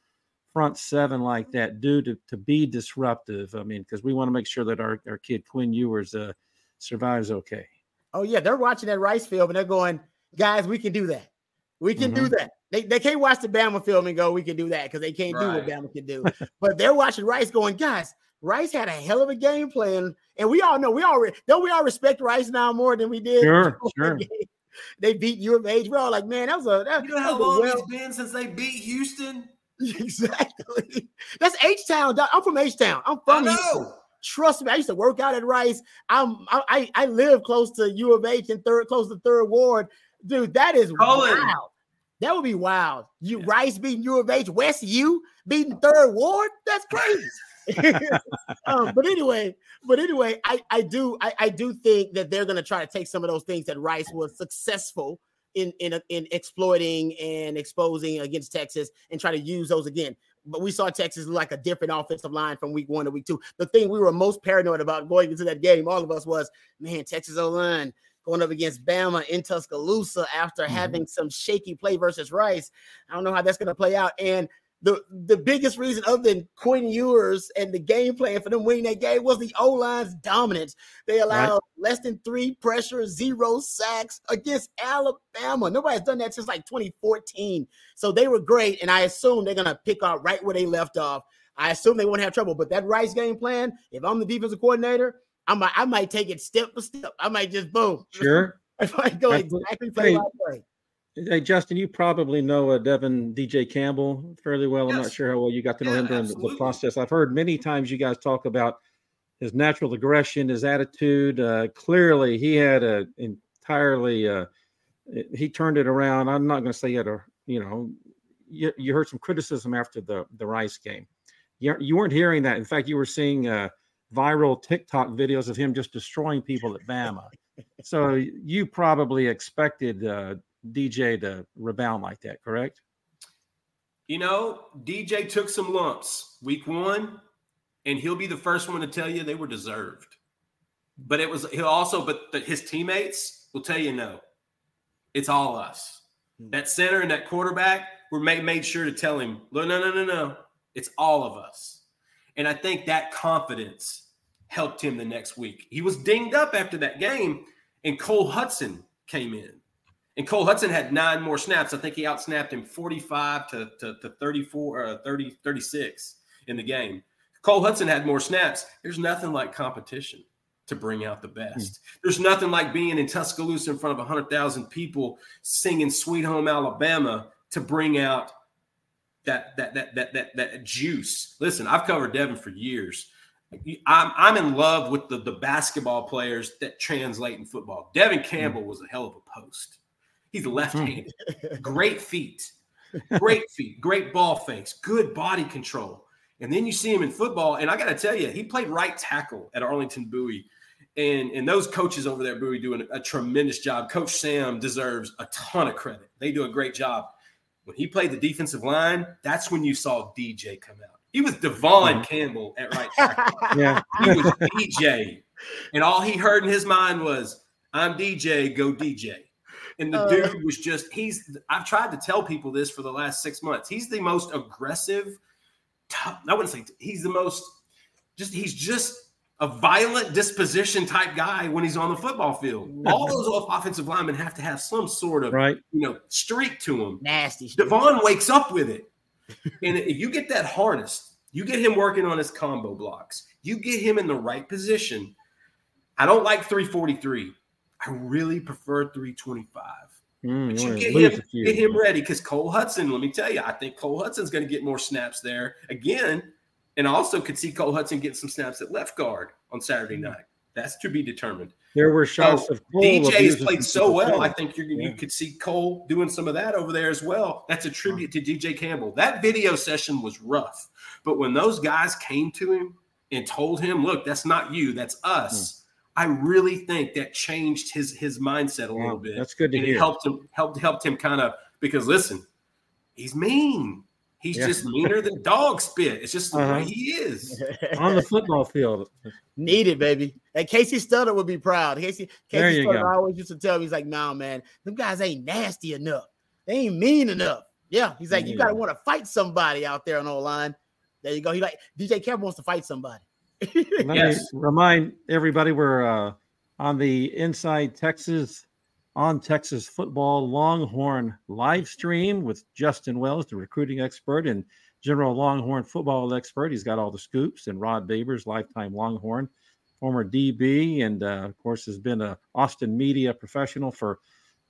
front seven like that do to, to be disruptive? I mean, because we want to make sure that our, our kid Quinn Ewers uh, survives okay. Oh, yeah. They're watching that Rice film and they're going, guys, we can do that. We can mm-hmm. do that. They, they can't watch the Bama film and go, we can do that because they can't right. do what Bama can do. but they're watching Rice going, guys, Rice had a hell of a game plan. And we all know, we all, don't we all respect Rice now more than we did? Sure, sure. They beat U of H. We're all like, man, that was a. That, you know how long well, it's been since they beat Houston? Exactly. That's H Town. I'm from H Town. I'm from Houston. Trust me, I used to work out at Rice. I'm I I live close to U of H and third close to third ward. Dude, that is Colin. wild. That would be wild. You yeah. Rice beating U of H, West U beating third ward. That's crazy. um, but anyway, but anyway, I, I do I, I do think that they're gonna try to take some of those things that Rice was successful in in in exploiting and exposing against Texas and try to use those again. But we saw Texas like a different offensive line from week one to week two. The thing we were most paranoid about going into that game, all of us, was man, Texas O line going up against Bama in Tuscaloosa after mm-hmm. having some shaky play versus Rice. I don't know how that's going to play out. And the the biggest reason other than Quinn Ewers and the game plan for them winning that game was the O line's dominance. They allowed right. less than three pressure, zero sacks against Alabama. Nobody's done that since like 2014. So they were great, and I assume they're gonna pick up right where they left off. I assume they won't have trouble. But that Rice game plan, if I'm the defensive coordinator, I might I might take it step by step. I might just boom. Sure. I might go exactly play by play. Hey, Justin, you probably know uh, Devin DJ Campbell fairly well. Yes. I'm not sure how well you got to know yeah, him during the process. I've heard many times you guys talk about his natural aggression, his attitude. Uh, clearly, he had a entirely uh, he turned it around. I'm not going to say he had a you know you, you, heard some criticism after the the Rice game. You, you weren't hearing that. In fact, you were seeing uh, viral TikTok videos of him just destroying people at Bama. so you probably expected uh, DJ to rebound like that, correct? You know, DJ took some lumps week one, and he'll be the first one to tell you they were deserved. But it was he'll also, but, but his teammates will tell you no. It's all us. Hmm. That center and that quarterback were made, made sure to tell him, no, no, no, no, no. It's all of us. And I think that confidence helped him the next week. He was dinged up after that game, and Cole Hudson came in. And Cole Hudson had nine more snaps. I think he outsnapped him 45 to, to, to 34 uh, 30, 36 in the game. Cole Hudson had more snaps. There's nothing like competition to bring out the best. Mm-hmm. There's nothing like being in Tuscaloosa in front of 100,000 people singing Sweet Home Alabama to bring out that that that that that, that juice. Listen, I've covered Devin for years. I'm I'm in love with the the basketball players that translate in football. Devin hmm. Campbell was a hell of a post. He's hmm. left-handed, great feet, great feet, great ball fakes, good body control. And then you see him in football, and I got to tell you, he played right tackle at Arlington Bowie, and and those coaches over there at Bowie doing a, tremendous job. Coach Sam deserves a ton of credit. They do a great job. When he played the defensive line, that's when you saw DJ come out. He was Devon. Campbell at right tackle. yeah, he was DJ, and all he heard in his mind was, "I'm DJ, go DJ." And the uh, dude was just, he's, I've tried to tell people this for the last six months. He's the most aggressive, I wouldn't say, he's the most, just, he's just a violent disposition type guy when he's on the football field. All those offensive linemen have to have some sort of, right. you know, streak to them. Nasty. Devon wakes up with it. and if you get that harnessed, you get him working on his combo blocks, you get him in the right position. I don't like 343. I really prefer 325. Mm, but you get him, get him ready because Cole Hudson, let me tell you, I think Cole Hudson's going to get more snaps there again. And I also could see Cole Hudson get some snaps at left guard on Saturday mm. night. That's to be determined. There were shots so, of Cole DJ has played so well. I think you yeah. you could see Cole doing some of that over there as well. That's a tribute to DJ Campbell. That video session was rough, but when those guys came to him and told him, "Look, that's not you, that's us." Mm I really think that changed his his mindset a little bit. That's good to and hear. It helped him helped helped him kind of because listen, he's mean. He's yeah. just meaner than dog spit. It's just the uh-huh. way he is on the football field. Need it, baby. And Kasey Studdard would be proud. Kasey, Kasey Studdard I always used to tell me, he's like, "Nah, man, them guys ain't nasty enough. They ain't mean enough." Yeah, he's like, "You got to want to fight somebody out there on the line." There you go. He like DJ Kevin wants to fight somebody. Let yes. me remind everybody we're uh, on the Inside Texas on Texas football Longhorn live stream with Justin Wells, the recruiting expert and general Longhorn football expert. He's got all the scoops, and Rod Babers, lifetime Longhorn, former DB, and uh, of course has been a Austin media professional for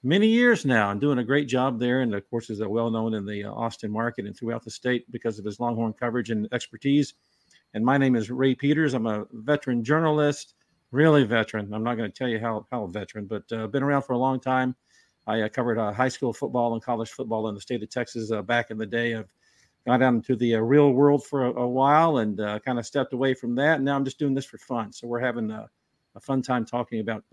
many years now and doing a great job there. And of course is well known in the uh, Austin market and throughout the state because of his Longhorn coverage and expertise. And my name is Ray Peters. I'm a veteran journalist, really veteran. I'm not going to tell you how, how veteran, but uh, been around for a long time. I uh, covered uh, high school football and college football in the state of Texas uh, back in the day. I've gone out into the uh, real world for a, a while and uh, kind of stepped away from that. And now I'm just doing this for fun. So we're having a, a fun time talking about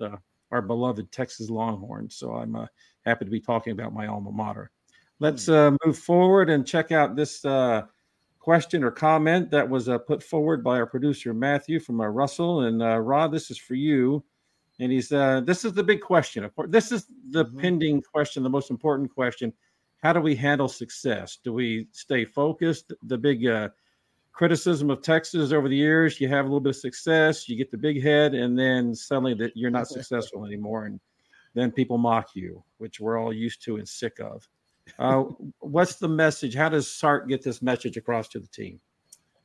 our beloved Texas Longhorns. So I'm happy to be talking about my alma mater. Let's move forward and check out this question or comment that was uh, put forward by our producer Matthew from uh, Russell and uh, Rod. This is for you, and he's uh, this is the big question. Of course, this is the mm-hmm. pending question, the most important question. How do we handle success? Do we stay focused? The big uh, criticism of Texas over the years: you have a little bit of success, you get the big head, and then suddenly that you're not successful anymore, and then people mock you, which we're all used to and sick of. Uh, what's the message? How does Sark get this message across to the team?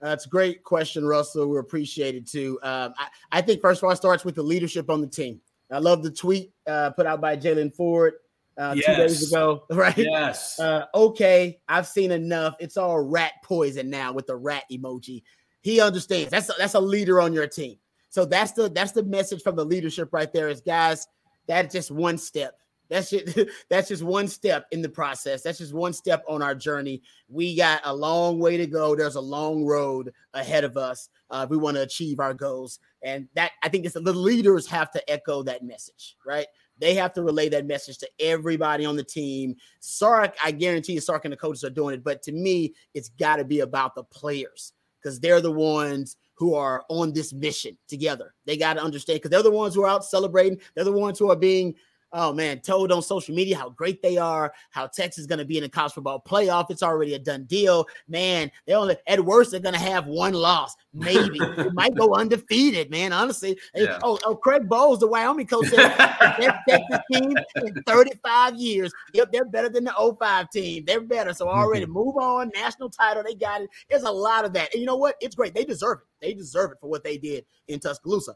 That's a great question, Russell. We appreciate it too. Um, I, I, think first of all, it starts with the leadership on the team. I love the tweet uh, put out by Jaylan Ford uh, yes. two days ago, right? Yes. Uh, okay, I've seen enough. It's all rat poison now with the rat emoji. He understands. That's a, that's a leader on your team. So that's the that's the message from the leadership right there. Is guys, that's just one step. That's just that's just one step in the process. That's just one step on our journey. We got a long way to go. There's a long road ahead of us. Uh, we want to achieve our goals, and that I think it's the leaders have to echo that message, right? They have to relay that message to everybody on the team. Sark, I guarantee you, Sark and the coaches are doing it, but to me, it's got to be about the players because they're the ones who are on this mission together. They got to understand because they're the ones who are out celebrating. They're the ones who are being oh man, told on social media how great they are, how Texas is going to be in the college football playoff. It's already a done deal. Man, they only at worst they're going to have one loss, maybe. it might go undefeated, man. Honestly, yeah. oh, oh, Craig Bohl, the Wyoming coach, said best Texas team in 35 years. Yep, they're better than the 05 team. They're better. So already mm-hmm. move on. National title, they got it. There's a lot of that, and you know what? It's great. They deserve it. They deserve it for what they did in Tuscaloosa.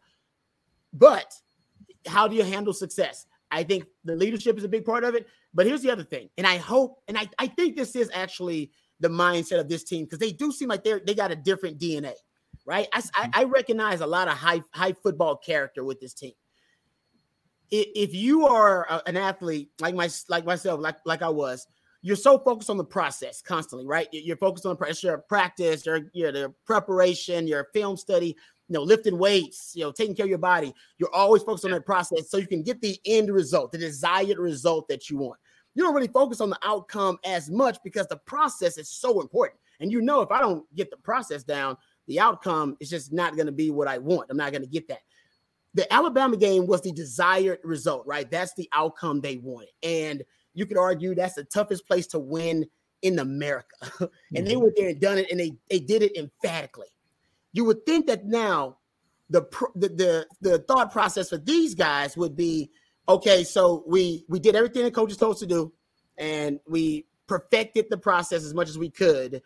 But how do you handle success? I think the leadership is a big part of it. But here's the other thing, and I hope, and I, I think this is actually the mindset of this team because they do seem like they're they got a different DNA, right? I, I, I recognize a lot of high high football character with this team. If you are an athlete like my like myself, like like I was, you're so focused on the process constantly, right? You're focused on pressure, practice, your your the preparation, your film study you know, lifting weights, you know, taking care of your body. You're always focused on that process so you can get the end result, the desired result that you want. You don't really focus on the outcome as much because the process is so important. And you know, if I don't get the process down, the outcome is just not going to be what I want. I'm not going to get that. The Alabama game was the desired result, right? That's the outcome they wanted. And you could argue that's the toughest place to win in America. and mm-hmm. they went there and done it, and they, they did it emphatically you would think that now the, the the the thought process for these guys would be okay so we we did everything the coaches told us to do and we perfected the process as much as we could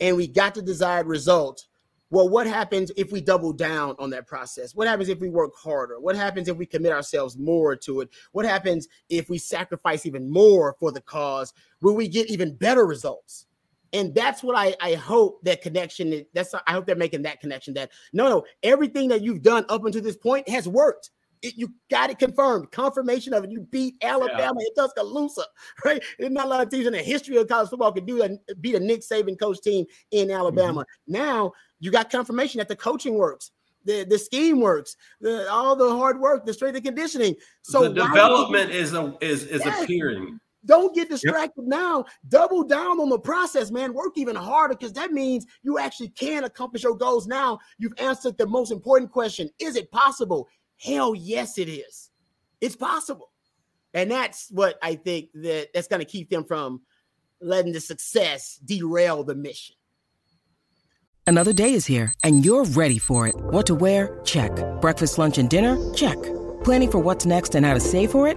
and we got the desired result. Well what happens if we double down on that process? What happens if we work harder? What happens if we commit ourselves more to it? What happens if we sacrifice even more for the cause? Will we get even better results and that's what I, I hope that connection that's I hope they're making that connection that no no everything that you've done up until this point has worked. It, you got it confirmed, confirmation of it. You beat Alabama yeah. in Tuscaloosa, right? There's not a lot of teams in the history of college football can do that. Beat a Nick Saban coach team in Alabama. Mm-hmm. Now you got confirmation that the coaching works, the, the scheme works, the, all the hard work, the strength and conditioning. So the development you, is a, is is yes, appearing. Don't get distracted yep. now. Double down on the process, man. Work even harder because that means you actually can accomplish your goals now. You've answered the most important question Is it possible? Hell yes, it is. It's possible. And that's what I think that that's going to keep them from letting the success derail the mission. Another day is here and you're ready for it. What to wear? Check. Breakfast, lunch, and dinner? Check. Planning for what's next and how to save for it?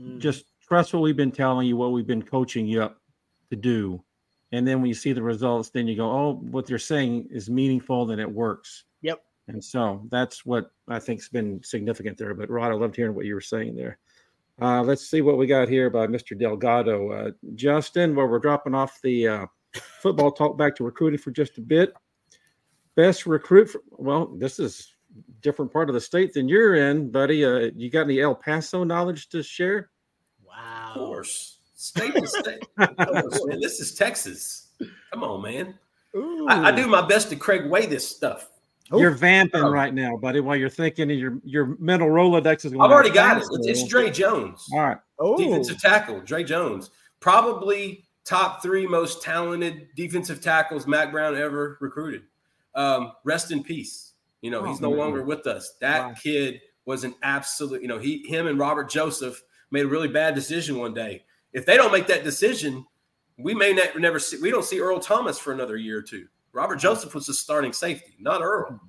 Mm. Just trust what we've been telling you, what we've been coaching you up to do. And then when you see the results, then you go, oh, what they're saying is meaningful and it works. Yep. And so that's what I think's been significant there. But Rod, I loved hearing what you were saying there. Uh, let's see what we got here by Mr. Delgado. Uh, Justin, well, we're dropping off the uh, football talk back to recruiting for just a bit. Best recruit, for, well, this is different part of the state than you're in, buddy. Uh, you got any El Paso knowledge to share? Wow. Of course. State to state. course, man. This is Texas. Come on, man. I, I, do my best to Craig Way this stuff. You're vamping oh. right now, buddy. While you're thinking, your your mental Rolodex is going. I've already got it. It's, it's Dre Jones. All right. Oh. Defensive tackle, Dre Jones. Probably top three most talented defensive tackles Mack Brown ever recruited. Um, rest in peace. You know, oh, he's no man. longer with us. That wow. kid was an absolute, you know, he him and Robert Joseph made a really bad decision one day. If they don't make that decision, we may not, never see we don't see Earl Thomas for another year or two. Robert Joseph was the starting safety, not Earl. Mm-hmm.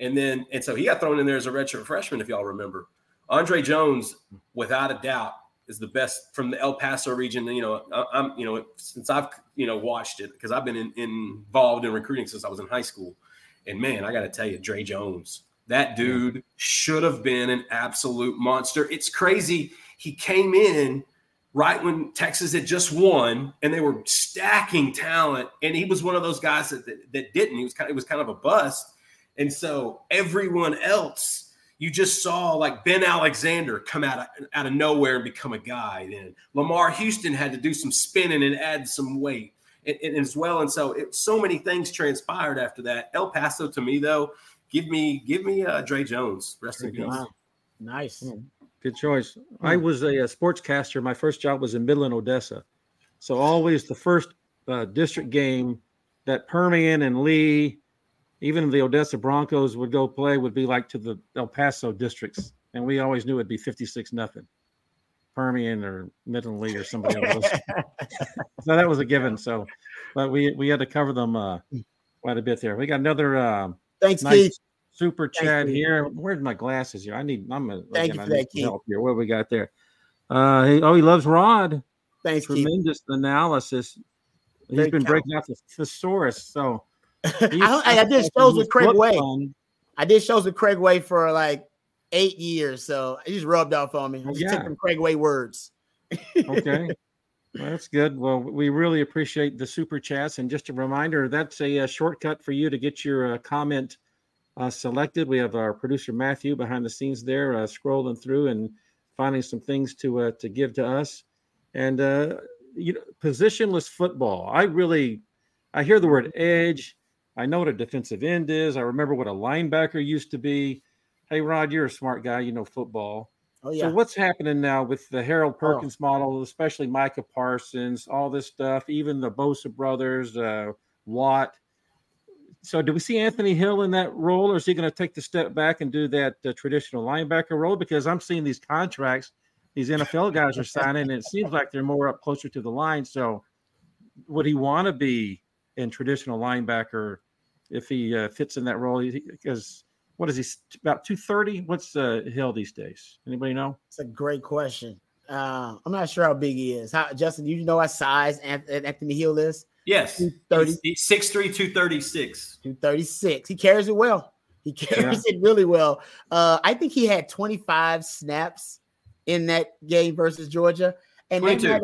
And then and so he got thrown in there as a redshirt freshman, if y'all remember. Andre Jones, without a doubt, is the best from the El Paso region. You know, I, am you know since I've you know watched it because I've been in, involved in recruiting since I was in high school, and man, I got to tell you, Dre Jones, that dude should have been an absolute monster. It's crazy. He came in right when Texas had just won and they were stacking talent. And he was one of those guys that, that, that didn't. He was kind of, it was kind of a bust. And so everyone else, you just saw like Ben Alexander come out of, out of nowhere and become a guy. Then Lamar Houston had to do some spinning and add some weight as well. And so it, so many things transpired after that. El Paso to me though, give me give me uh, Dre Jones. Rest in peace. Wow. Nice. Hmm. Good choice. I hmm. was a, a, sportscaster. My first job was in Midland, Odessa. So always the first uh, district game that Permian and Lee, even the Odessa Broncos would go play would be like to the El Paso districts. And we always knew it'd be 56 nothing. Permian or Midland Lee or somebody else. so that was a given. So, but we we had to cover them uh, quite a bit there. We got another uh, Thanks, nice, Keith. Super chat here. Where's my glasses here? I need. I'm a. Thank again, you for that, Keith. Help here. What we got there? Uh, he, oh, he loves Rod. Thanks, Tremendous Keith. analysis. He's Very been breaking out the thesaurus. So I, I, did shows with Craig Way. Fun. I did shows with Craig Way for like eight years, so it just rubbed off on me. I just yeah. took some Craig Way words. okay. Well, that's good. Well, we really appreciate the super chats. And just a reminder, that's a, a shortcut for you to get your uh, comment uh, selected. We have our producer Matthew behind the scenes there, uh, scrolling through and finding some things to uh, to give to us. And uh, you know, positionless football. I really, I hear the word edge. I know what a defensive end is. I remember what a linebacker used to be. Hey, Rod, you're a smart guy. You know football. Oh yeah. So what's happening now with the Harold oh. Perkins oh. model, especially Micah Parsons, all this stuff, even the Bosa brothers, uh, Watt so do we see Anthony Hill in that role, or is he going to take the step back and do that uh, traditional linebacker role? Because I'm seeing these contracts these NFL guys are signing, and it seems like they're more up closer to the line. So would he want to be in traditional linebacker if he uh, fits in that role? Because what is he about 230? What's uh, Hill these days? Anybody know? It's a great question. Uh, I'm not sure how big he is. How, Justin, you know what size Anthony Hill is? Yes. 230. 6'3, 236. 236. He carries it well. He carries yeah. it really well. Uh, I think he had 25 snaps in that game versus Georgia. And 22.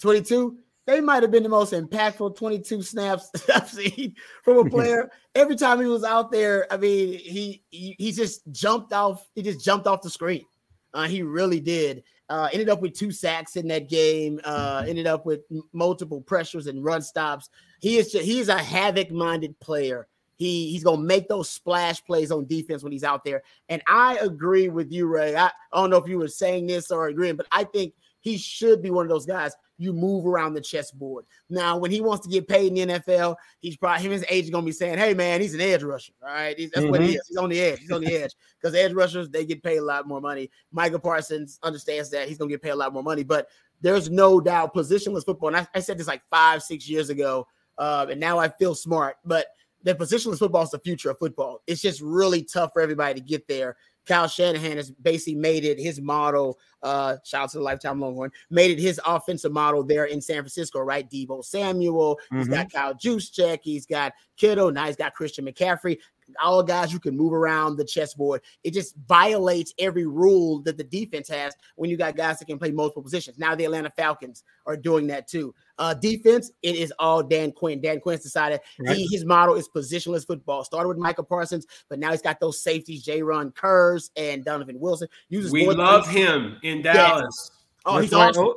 22. They might have been the most impactful 22 snaps I've seen from a player. Every time he was out there, I mean, he he, he just jumped off, he just jumped off the screen. Uh, he really did. Uh, ended up with two sacks in that game. Uh, mm-hmm. ended up with m- multiple pressures and run stops. He is just, he is a havoc minded player. He he's gonna make those splash plays on defense when he's out there. And I agree with you, Ray. I, I don't know if you were saying this or agreeing, but I think he should be one of those guys you move around the chessboard. Now, when he wants to get paid in the NFL, he's probably him and his agent gonna be saying, "Hey, man, he's an edge rusher. All right, he's, that's mm-hmm. what he mm-hmm. is. He's on the edge. He's on the edge because edge rushers they get paid a lot more money. Micah Parsons understands that he's gonna get paid a lot more money, but there's no doubt positionless football. And I, I said this like five, six years ago, uh, and now I feel smart, but the positionless football is the future of football. It's just really tough for everybody to get there. Kyle Shanahan has basically made it his model. Uh, shout out to the lifetime Longhorn, made it his offensive model there in San Francisco, right? Deebo Samuel, mm-hmm. he's got mm-hmm. Kyle Juszczyk, he's got Kittle, now he's got Christian McCaffrey all guys you can move around the chessboard. It just violates every rule that the defense has when you got guys that can play multiple positions. Now the Atlanta Falcons are doing that too. Uh, defense, it is all Dan Quinn. Dan Quinn's decided right. he, his model is positionless football. Started with Michael Parsons, but now he's got those safeties, J. Jayron Kearse and Donovan Wilson. Uses we love him in Dallas. Yes. Oh, That's he's awesome.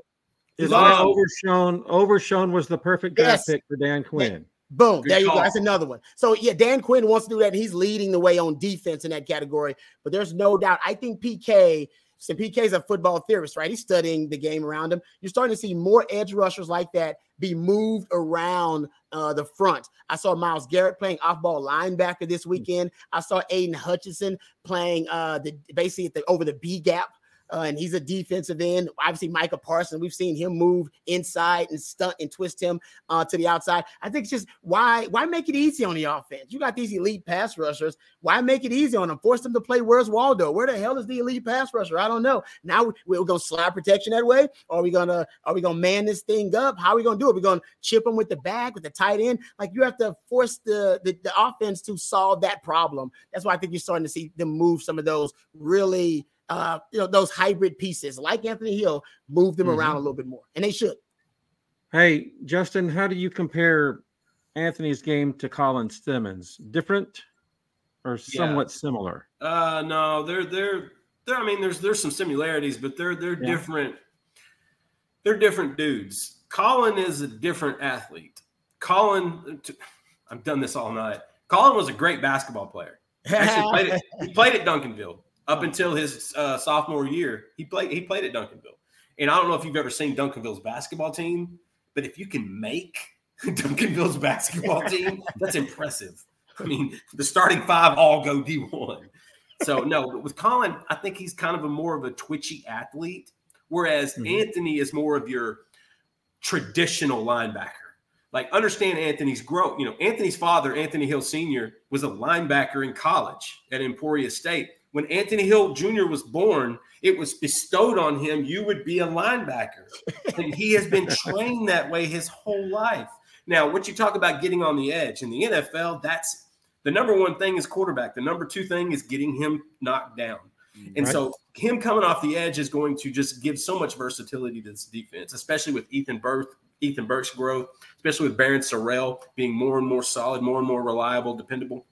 Is Overshown? Overshown was the perfect draft yes. pick for Dan Quinn. Boom. Good there you call. go. That's another one. So yeah, Dan Quinn wants to do that. he's leading the way on defense in that category. But there's no doubt. I think PK, so PK is a football theorist, right? He's studying the game around him. You're starting to see more edge rushers like that be moved around uh, the front. I saw Myles Garrett playing off-ball linebacker this hmm. weekend. I saw Aidan Hutchinson playing uh, the basically the, over the B gap uh, and he's a defensive end. Obviously, Micah Parsons, we've seen him move inside and stunt and twist him uh, to the outside. I think it's just why why make it easy on the offense? You got these elite pass rushers. Why make it easy on them? Force them to play. Where's Waldo? Where the hell is the elite pass rusher? I don't know. Now we're gonna slide protection that way. Or are we gonna are we gonna man this thing up? How are we gonna do it? We're gonna chip them with the back with the tight end. Like you have to force the, the the offense to solve that problem. That's why I think you're starting to see them move some of those really uh, you know, those hybrid pieces like Anthony Hill, move them mm-hmm. around a little bit more, and they should. Hey, Justin, how do you compare Anthony's game to Colin Simmons? Different or somewhat yeah. similar? Uh, no, they're they're they're. I mean, there's there's some similarities, but they're they're yeah. different. They're different dudes. Colin is a different athlete. Colin, I've done this all night. Colin was a great basketball player. Actually, played it, he played at Duncanville up until his uh, sophomore year. He played he played at Duncanville, and I don't know if you've ever seen Duncanville's basketball team, but if you can make Duncanville's basketball team, that's impressive. I mean, the starting five all go D one. So no, but with Colin, I think he's kind of a more of a twitchy athlete, whereas mm-hmm. Anthony is more of your traditional linebacker. Like understand Anthony's growth. You know, Anthony's father, Anthony Hill Sr., was a linebacker in college at Emporia State when Anthony Hill Jr. was born, it was bestowed on him, you would be a linebacker. and he has been trained that way his whole life. Now, what you talk about getting on the edge in the NFL, that's the number one thing is quarterback. The number two thing is getting him knocked down. And right. so him coming off the edge is going to just give so much versatility to this defense, especially with Ethan Burke, Ethan Burke's growth, especially with Barryn Sorrell being more and more solid, more and more reliable, dependable.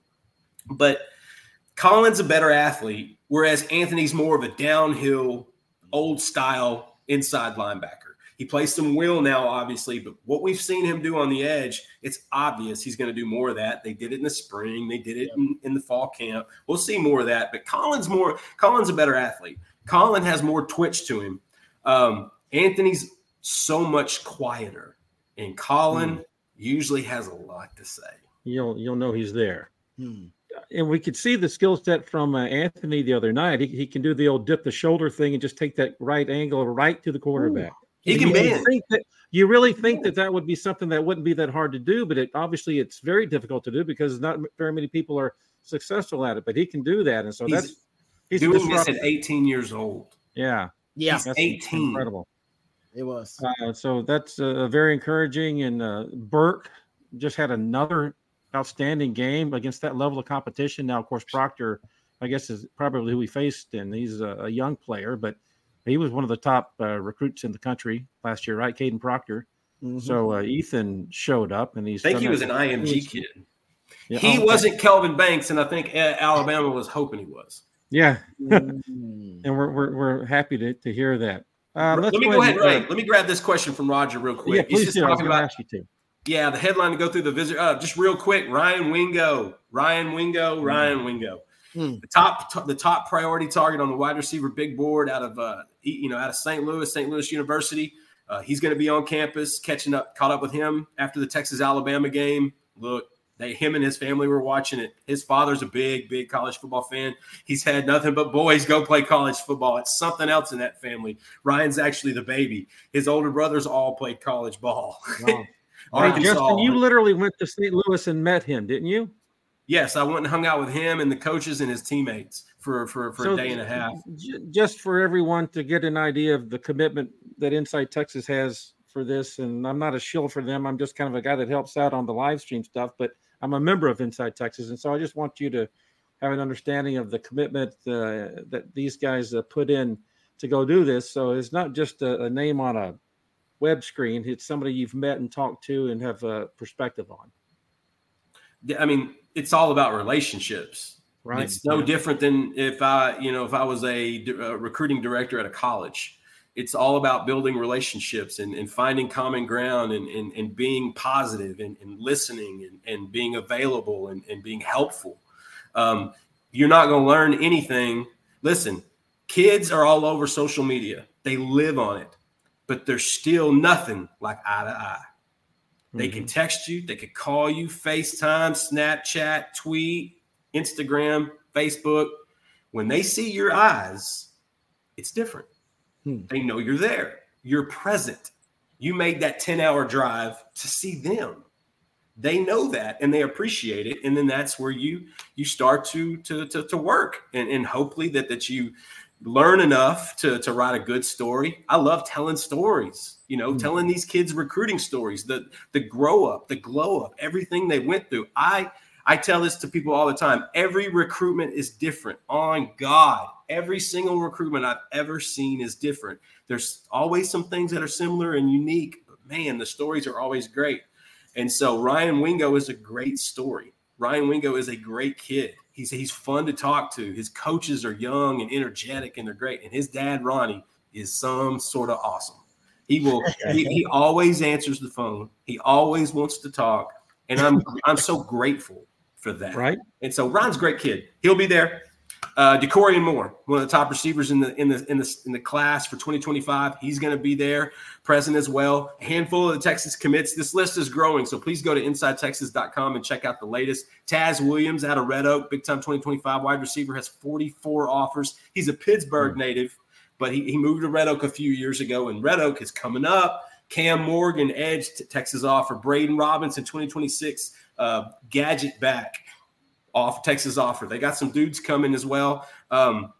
But Colin's a better athlete, whereas Anthony's more of a downhill, old style inside linebacker. He plays some will now, obviously, but what we've seen him do on the edge, it's obvious he's going to do more of that. They did it in the spring, they did it in, in, the fall camp. We'll see more of that. But Colin's more, Colin's a better athlete. Colin has more twitch to him. Um, Anthony's so much quieter, and Colin hmm. usually has a lot to say. You'll you'll know he's there. Hmm and we could see the skill set from uh, Anthony the other night. He, he can do the old dip the shoulder thing and just take that right angle right to the quarterback. Ooh, he can you think that you really think that that would be something that wouldn't be that hard to do, but it obviously it's very difficult to do because not very many people are successful at it. But he can do that, and so he's, that's he's doing this at 18 years old. Yeah, yeah, he's 18. Incredible. It was. Uh, so that's uh, very encouraging. And uh, Burke just had another outstanding game against that level of competition. Now, of course, Proctor, I guess, is probably who we faced, and he's a, a young player, but he was one of the top uh, recruits in the country last year, right? Kadyn Proctor. Mm-hmm. So uh, Ethan showed up, and he's. I think he was an IMG kid. Yeah, he oh, wasn't Kelvin Banks, and I think Alabama was hoping he was. Yeah, mm. and we're, we're we're happy to, to hear that. Uh, let me go ahead. Ray, let me grab this question from Roger real quick. Yeah, please He's just do. talking about. Ask you to. Yeah, the headline to go through the visit. Uh, just real quick, Ryan Wingo, Ryan Wingo, Ryan mm. Wingo. Mm. The top, t- the top priority target on the wide receiver big board out of uh, you know out of St. Louis, St. Louis University. Uh, he's going to be on campus, catching up, caught up with him after the Texas Alabama game. Look, they him and his family were watching it. His father's a big, big college football fan. He's had nothing but boys go play college football. It's something else in that family. Ryan's actually the baby. His older brothers all played college ball. Wow. Hey, Justin, you literally went to St. Louis and met him, didn't you? Yes, I went and hung out with him and the coaches and his teammates for for, for so a day and a half. Just for everyone to get an idea of the commitment that Inside Texas has for this, and I'm not a shill for them. I'm just kind of a guy that helps out on the live stream stuff, but I'm a member of Inside Texas, and so I just want you to have an understanding of the commitment uh, that these guys uh, put in to go do this. So it's not just a, a name on a web screen. It's somebody you've met and talked to and have a perspective on. Yeah, I mean, it's all about relationships. Right. It's no yeah. different than if I, you know, if I was a, a, recruiting director at a college. It's all about building relationships and, and finding common ground and, and, and being positive and, and listening and, and being available and, and being helpful. Um, you're not going to learn anything. Listen, kids are all over social media, they live on it but there's still nothing like eye to eye. They mm-hmm. can text you, they could call you, FaceTime, Snapchat, tweet, Instagram, Facebook. When they see your eyes, it's different. Hmm. They know you're there. You're present. You made that 10 hour drive to see them. They know that and they appreciate it. And then that's where you you start to to to, to work and, and hopefully that that you learn enough to to write a good story. I love telling stories, you know, Hmm. telling these kids recruiting stories, the the grow up, the glow up, everything they went through. I I tell this to people all the time. Every recruitment is different. On God, every single recruitment I've ever seen is different. There's always some things that are similar and unique, but man, the stories are always great. And so Ryan Wingo is a great story. Ryan Wingo is a great kid. He's he's fun to talk to. His coaches are young and energetic, and they're great. And his dad, Ronnie, is some sort of awesome. He will. he, he always answers the phone. He always wants to talk, and I'm I'm so grateful for that. Right. And so Ron's a great kid. He'll be there. Uh, Dakorien Moore, one of the top receivers in the in the in the in the class for 2025. He's going to be there, present as well. A handful of the Texas commits. This list is growing, so please go to InsideTexas.com and check out the latest. Taz Williams out of Red Oak, big time 2025 wide receiver, has 44 offers. He's a Pittsburgh native, but he, he moved to Red Oak a few years ago, and Red Oak is coming up. Cam Morgan, Edge, t- Texas offer. Braden Robinson, 2026, uh, gadget back off Texas offer. They got some dudes coming as well. Um,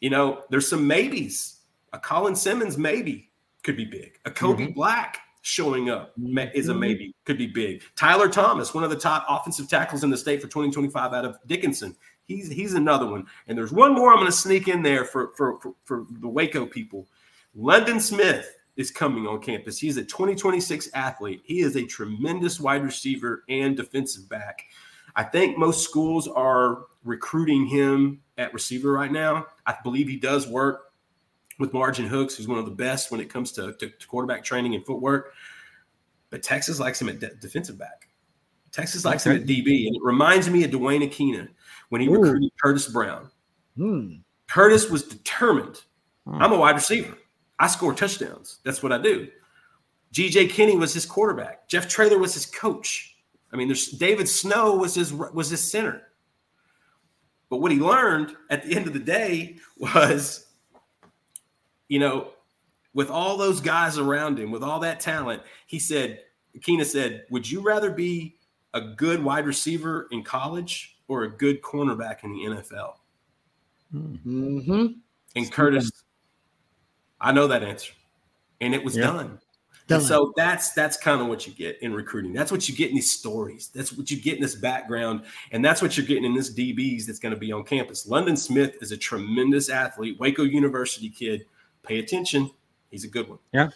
you know, there's some maybes. A Colin Simmons maybe could be big. A Korie Black showing up is a maybe, could be big. Tyler Thomas, one of the top offensive tackles in the state for 2025 out of Dickinson. He's he's another one. And there's one more I'm going to sneak in there for, for for for the Waco people. London Smith is coming on campus. He's a 2026 athlete. He is a tremendous wide receiver and defensive back. I think most schools are recruiting him at receiver right now. I believe he does work with Margin Hooks, who's one of the best when it comes to, to, to quarterback training and footwork. But Texas likes him at de- defensive back. Texas likes him at DB. And it reminds me of Duane Akina when he Ooh. recruited Curtis Brown. Hmm. Curtis was determined. Hmm. I'm a wide receiver. I score touchdowns. That's what I do. GJ Kinney was his quarterback. Jeff Traylor was his coach. I mean, there's David Snow was his was his center. But what he learned at the end of the day was, you know, with all those guys around him, with all that talent, he said, Keena said, Would you rather be a good wide receiver in college or a good cornerback in the NFL? Mm-hmm. And Curtis, I know that answer. And it was Yeah. done. Done. So that's that's kind of what you get in recruiting. That's what you get in these stories. That's what you get in this background, and that's what you're getting in this DBs that's going to be on campus. London Smith is a tremendous athlete, Waco University kid. Pay attention; he's a good one. I,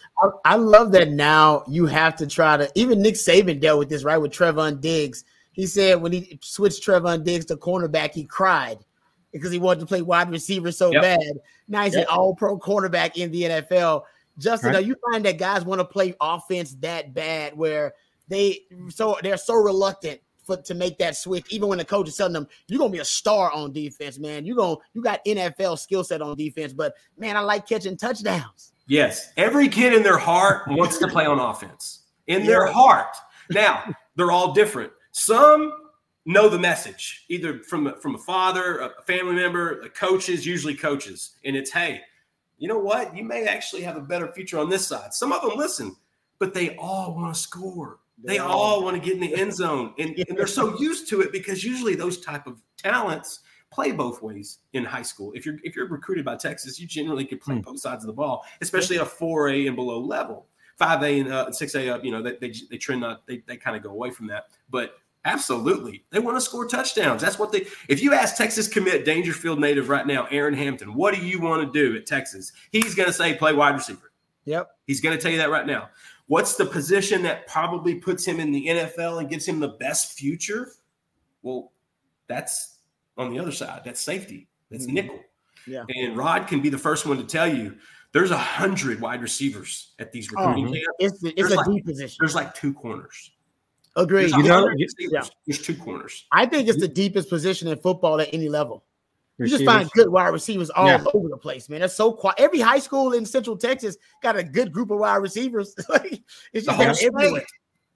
I love that now you have to try to even Nick Saban dealt with this right with Trevon Diggs. He said when he switched Trevon Diggs to cornerback, he cried because he wanted to play wide receiver so Yep. bad. Now he's Yep. an all pro cornerback in the NFL. Justin, Right. now you find that guys want to play offense that bad where they so they're so reluctant for to make that switch, even when the coach is telling them you're gonna be a star on defense, man. You going you got NFL skill set on defense, but man, I like catching touchdowns. Yes, every kid in their heart wants to play on offense. In their heart. Now they're all different. Some know the message, either from from a father, a family member, the coaches, usually coaches, and it's hey, you know what? You may actually have a better future on this side. Some of them listen, but they all want to score. They all- all want to get in the end zone, and, and they're so used to it because usually those type of talents play both ways in high school. If you're if you're recruited by Texas, you generally can play Hmm. both sides of the ball, especially at a four A and below level. Five A and uh, six A up, you know, they they, they trend not they, they kind of go away from that. But absolutely, they want to score touchdowns. That's what they. If you ask Texas commit Daingerfield native right now, Aaron Hampton, what do you want to do at Texas? He's going to say play wide receiver. Yep. He's going to tell you that right now. What's the position that probably puts him in the NFL and gives him the best future? Well, that's on the other side. That's safety. That's Mhm. nickel. Yeah. And Rod can be the first one to tell you there's a hundred wide receivers at these recruiting Mhm. camps. It's it's a like- deep position. There's like two corners. Agreed. You know- 100 you- receivers. yeah. There's two corners. I think it's the deepest position in football at any level. You just find good wide receivers all Yeah. over the place, man. That's so quiet. Every high school in Central Texas got a good group of wide receivers. It's The just whole they're state.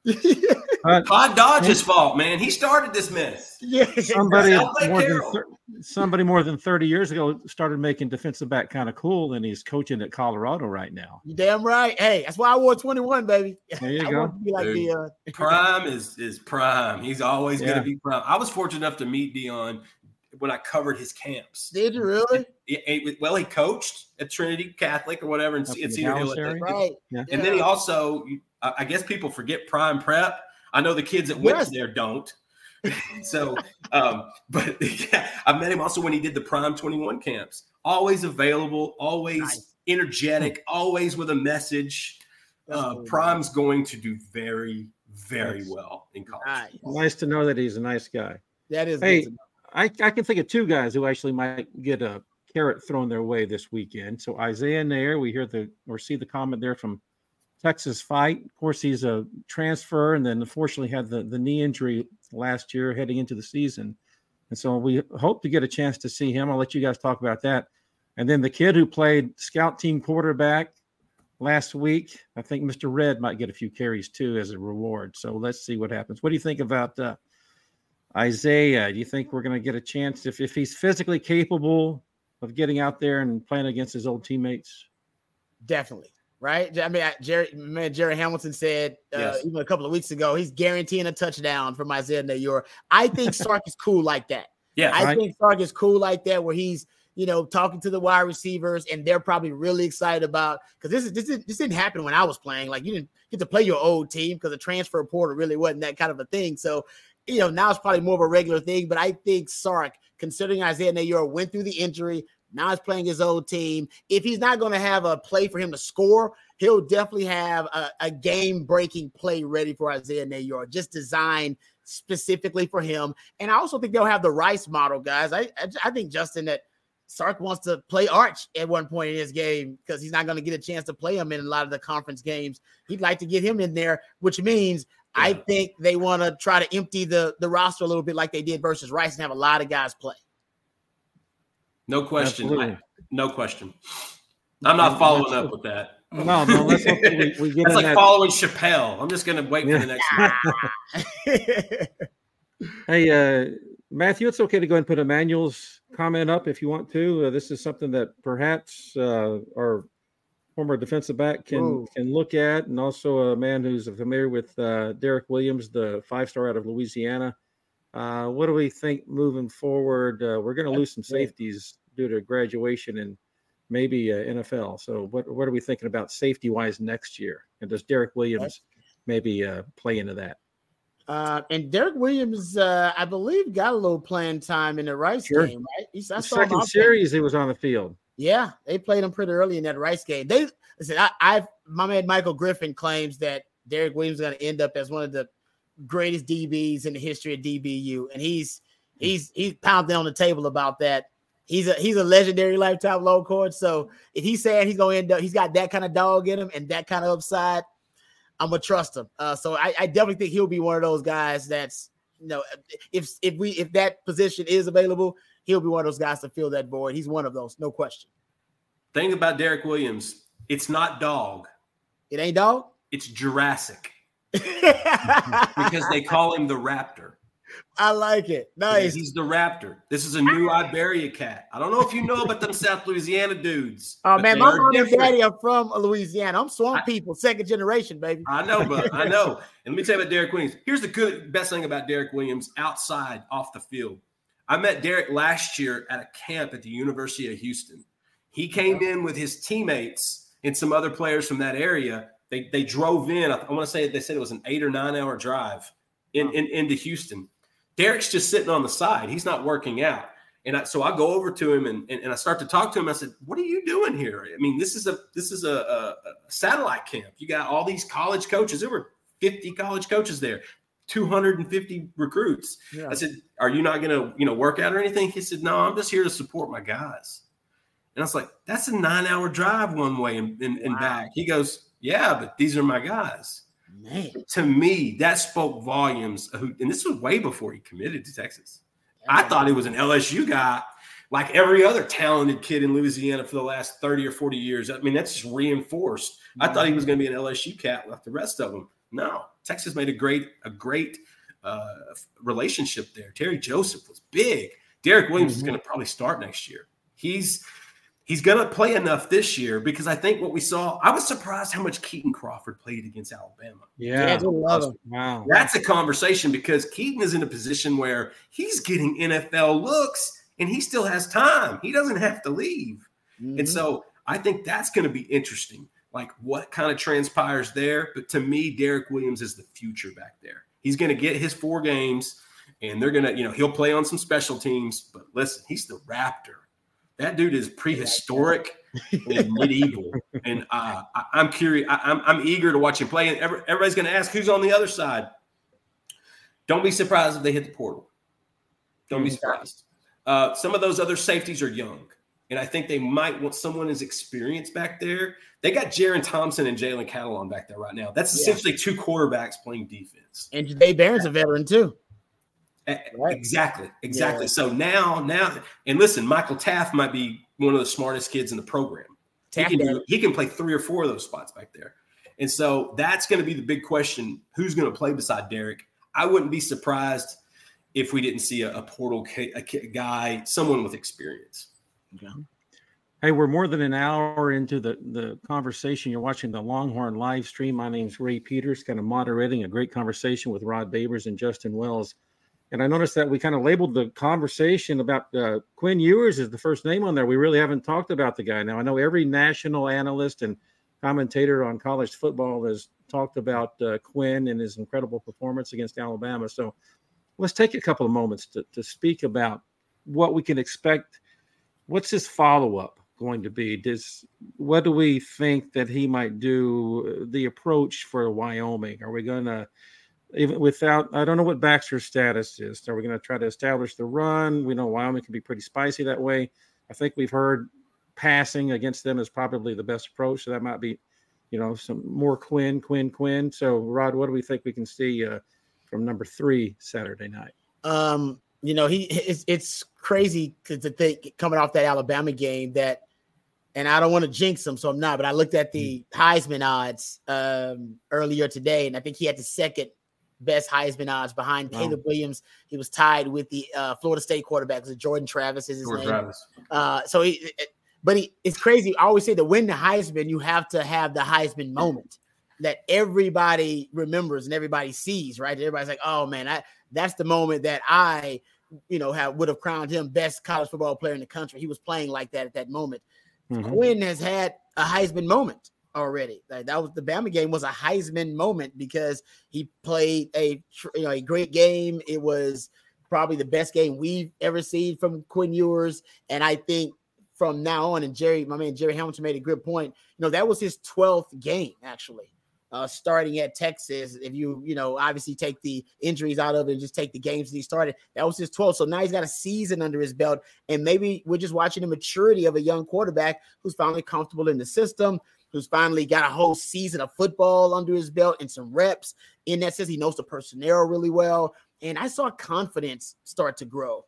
everywhere. uh, Todd Dodge's fault, man. He started this mess. Yeah, somebody more than thir- somebody more than thirty years ago started making defensive back kind of cool, and he's coaching at Colorado right now. You damn right. Hey, that's why I wore twenty one, baby. There you go. Like the, uh... prime is is prime. He's always yeah. going to be prime. I was fortunate enough to meet Deion when I covered his camps. Did you really? well, he coached at Trinity Catholic or whatever, and at Cedar Hill. Right. Yeah. And then he also I guess people forget prime prep. I know the kids that went yes. there don't. so, um, but yeah, I met him also when he did the Prime 21 camps. Always available, always nice. energetic, always with a message. Uh, Prime's going to do very, very nice. well in college. Nice. nice. to know that he's a nice guy. That is. Hey, I, I can think of two guys who actually might get a carrot thrown their way this weekend. So Isaiah Neyor, we hear the or see the comment there from Texas fight. Of course, he's a transfer, and then unfortunately had the, the knee injury last year heading into the season. And so we hope to get a chance to see him. I'll let you guys talk about that. And then the kid who played scout team quarterback last week, I think Mr. Red might get a few carries too as a reward. So let's see what happens. What do you think about uh, Isaiah? Do you think we're going to get a chance if, if he's physically capable of getting out there and playing against his old teammates? Definitely right? I mean, Jerry, man, Jerry Hamilton said uh, yes. even a couple of weeks ago, he's guaranteeing a touchdown from Isaiah Neyor. I think Sark is cool like that. Yeah, I right. think Sark is cool like that, where he's you know talking to the wide receivers, and they're probably really excited about because this is this is, this didn't happen when I was playing. Like you didn't get to play your old team because the transfer portal really wasn't that kind of a thing. So you know now it's probably more of a regular thing. But I think Sark, considering Isaiah Neyor went through the injury, now he's playing his old team. If he's not going to have a play for him to score, he'll definitely have a, a game breaking play ready for Isaiah Neyor, just designed specifically for him. And I also think they'll have the Rice model, guys. I, I, I think, Justin, that Sark wants to play Arch at one point in his game because he's not going to get a chance to play him in a lot of the conference games. He'd like to get him in there, which means yeah. I think they want to try to empty the, the roster a little bit like they did versus Rice and have a lot of guys play. No question. I, no question. I'm not following up with that. No, no. Let's hope we, we get That's like that. following Chappelle. I'm just going to wait yeah. for the next. hey, uh, Matthew, it's okay to go and put Emmanuel's comment up if you want to. Uh, this is something that perhaps uh, our former defensive back can Ooh. can look at, and also a man who's familiar with uh, Derek Williams, the five star out of Louisiana. Uh, what do we think moving forward? Uh, we're going to lose some safeties due to graduation and maybe uh, NFL. So what what are we thinking about safety wise next year? And does Derek Williams maybe uh, play into that? Uh, and Derek Williams, uh, I believe, got a little playing time in the Rice sure. game, right? He's the second series he was on the field. Yeah, they played him pretty early in that Rice game. They listen. I, I've my man Michael Griffin claims that Derek Williams is going to end up as one of the greatest DBs in the history of DBU, and he's he's he's pounding on the table about that. He's a he's a legendary lifetime low coach. So if he's saying he's gonna end up, he's got that kind of dog in him and that kind of upside, I'm gonna trust him. Uh, so I, I definitely think he'll be one of those guys that's you know if if we if that position is available, he'll be one of those guys to fill that void. He's one of those, no question. Thing about Derek Williams, it's not dog. It ain't dog. It's Jurassic because they call him the Raptor. I like it. Nice. He's the Raptor. This is a new Iberia cat. I don't know if you know about them South Louisiana dudes. Oh man, my mom and daddy are from Louisiana. I'm swamp I, people, second generation, baby. I know, but I know. And let me tell you about Derek Williams. Here's the good best thing about Derek Williams outside off the field. I met Derek last year at a camp at the University of Houston. He came in with his teammates and some other players from that area. They they drove in. I, I want to say they said it was an eight or nine hour drive in, in into Houston Derek's just sitting on the side. He's not working out. And I, so I go over to him and, and, and, I start to talk to him. I said, "What are you doing here? I mean, this is a this is a, a, a satellite camp. You got all these college coaches. There were 50 college coaches there, 250 recruits." Yeah. I said, "Are you not going to you know work out or anything?" He said, "No, I'm just here to support my guys." And I was like, "That's a nine hour drive one way and, and, and back." He goes, "Yeah, but these are my guys." Man. To me, that spoke volumes. And this was way before he committed to Texas. I thought he was an LSU guy, like every other talented kid in Louisiana for the last 30 or 40 years. I mean, that's just reinforced. I thought he was going to be an LSU cat like the rest of them. No, Texas made a great a great uh, relationship there. Terry Joseph was big. Derek Williams mm-hmm. is going to probably start next year. He's he's going to play enough this year because I think what we saw, I was surprised how much Kitan Crawford played against Alabama. Yeah. Wow. That's a conversation because Kitan is in a position where he's getting NFL looks and he still has time. He doesn't have to leave. Mm-hmm. And so I think that's going to be interesting, like what kind of transpires there. But to me, Derek Williams is the future back there. He's going to get his four games and they're going to, you know, he'll play on some special teams. But listen, he's the Raptor that dude is prehistoric and medieval. And uh, I, am curious. I, am I'm, I'm eager to watch him play. And every, everybody's going to ask who's on the other side. Don't be surprised if they hit the portal. Don't be mm-hmm. surprised. Uh, some of those other safeties are young, and I think they might want someone as experienced back there. They got Jerrin Thompson and Jalen Catalon back there right now. That's essentially yeah. two quarterbacks playing defense. And Jahdae Barron's a veteran too. Right. Exactly. Exactly. Yeah. So now, now, and listen, Michael Taaffe might be one of the smartest kids in the program. He can, do, he can play three or four of those spots back there. And so that's going to be the big question who's going to play beside Derek? I wouldn't be surprised if we didn't see a, a portal a, a guy, someone with experience. Okay. Hey, we're more than an hour into the, the conversation. You're watching the Longhorn live stream. My name's Ray Peters, kind of moderating a great conversation with Rod Babers and Justin Wells. And I noticed that we kind of labeled the conversation about uh, Quinn Ewers as the first name on there. We really haven't talked about the guy. Now, I know every national analyst and commentator on college football has talked about uh, Quinn and his incredible performance against Alabama. So let's take a couple of moments to, to speak about what we can expect. What's his follow up going to be? Does what do we think that he might do? The approach for Wyoming? Are we going to even without I don't know what Baxter's status is. Are we going to try to establish the run? We know Wyoming can be pretty spicy that way. I think we've heard passing against them is probably the best approach. So that might be, you know, some more Quinn, Quinn, Quinn. So Rod, what do we think we can see uh, from number three Saturday night? Um, you know, he it's, it's crazy to think coming off that Alabama game that, and I don't want to jinx him, so I'm not. But I looked at the mm. Heisman odds um, earlier today, and I think he had the second best Heisman odds behind wow. Caleb Williams. He was tied with the uh, Florida State quarterback. Was Jordan Travis is his Jordan name. Travis. Uh, so he, but he, it's crazy. I always say to win the Heisman, you have to have the Heisman moment that everybody remembers and everybody sees. Right? Everybody's like, oh man, I, that's the moment that I, you know, have would have crowned him best college football player in the country. He was playing like that at that moment. Mm-hmm. Quinn has had a Heisman moment already. Like that was the Bama game was a Heisman moment because he played a you know a great game. It was probably the best game we've ever seen from Quinn Ewers, and I think from now on, and Jerry, my man Jerry Hamilton made a good point. You know that was his twelfth game actually. Uh, starting at Texas, if you you know obviously take the injuries out of it and just take the games that he started, that was his 12. So now he's got a season under his belt, and maybe we're just watching the maturity of a young quarterback who's finally comfortable in the system who's finally got a whole season of football under his belt and some reps. In that sense, he knows the personnel really well. And I saw confidence start to grow.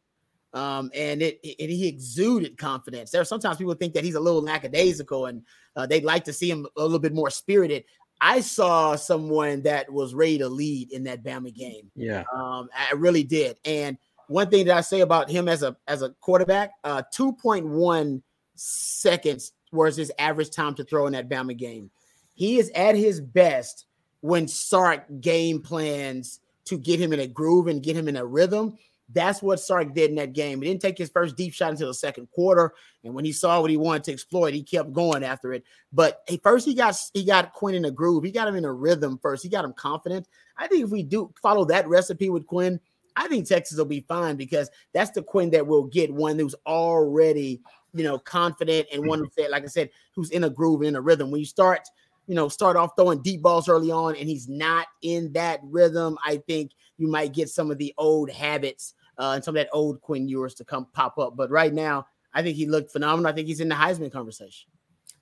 Um, and it, it, he exuded confidence. There are sometimes people think that he's a little lackadaisical and uh, they'd like to see him a little bit more spirited. I saw someone that was ready to lead in that Bama game. Yeah, um, I really did. And one thing that I say about him as a as a quarterback, uh, two point one seconds was his average time to throw in that Bama game. He is at his best when Sark game plans to get him in a groove and get him in a rhythm. That's what Sark did in that game. He didn't take his first deep shot until the second quarter, and when he saw what he wanted to exploit, he kept going after it. But first, he got he got Quinn in a groove. He got him in a rhythm first. He got him confident. I think if we do follow that recipe with Quinn, I think Texas will be fine because that's the Quinn that will get one who's already you know, confident and one that, like I said, who's in a groove in a rhythm. When you start, you know, start off throwing deep balls early on and he's not in that rhythm, I think you might get some of the old habits uh, and some of that old Quinn Ewers to come pop up. But right now, I think he looked phenomenal. I think he's in the Heisman conversation.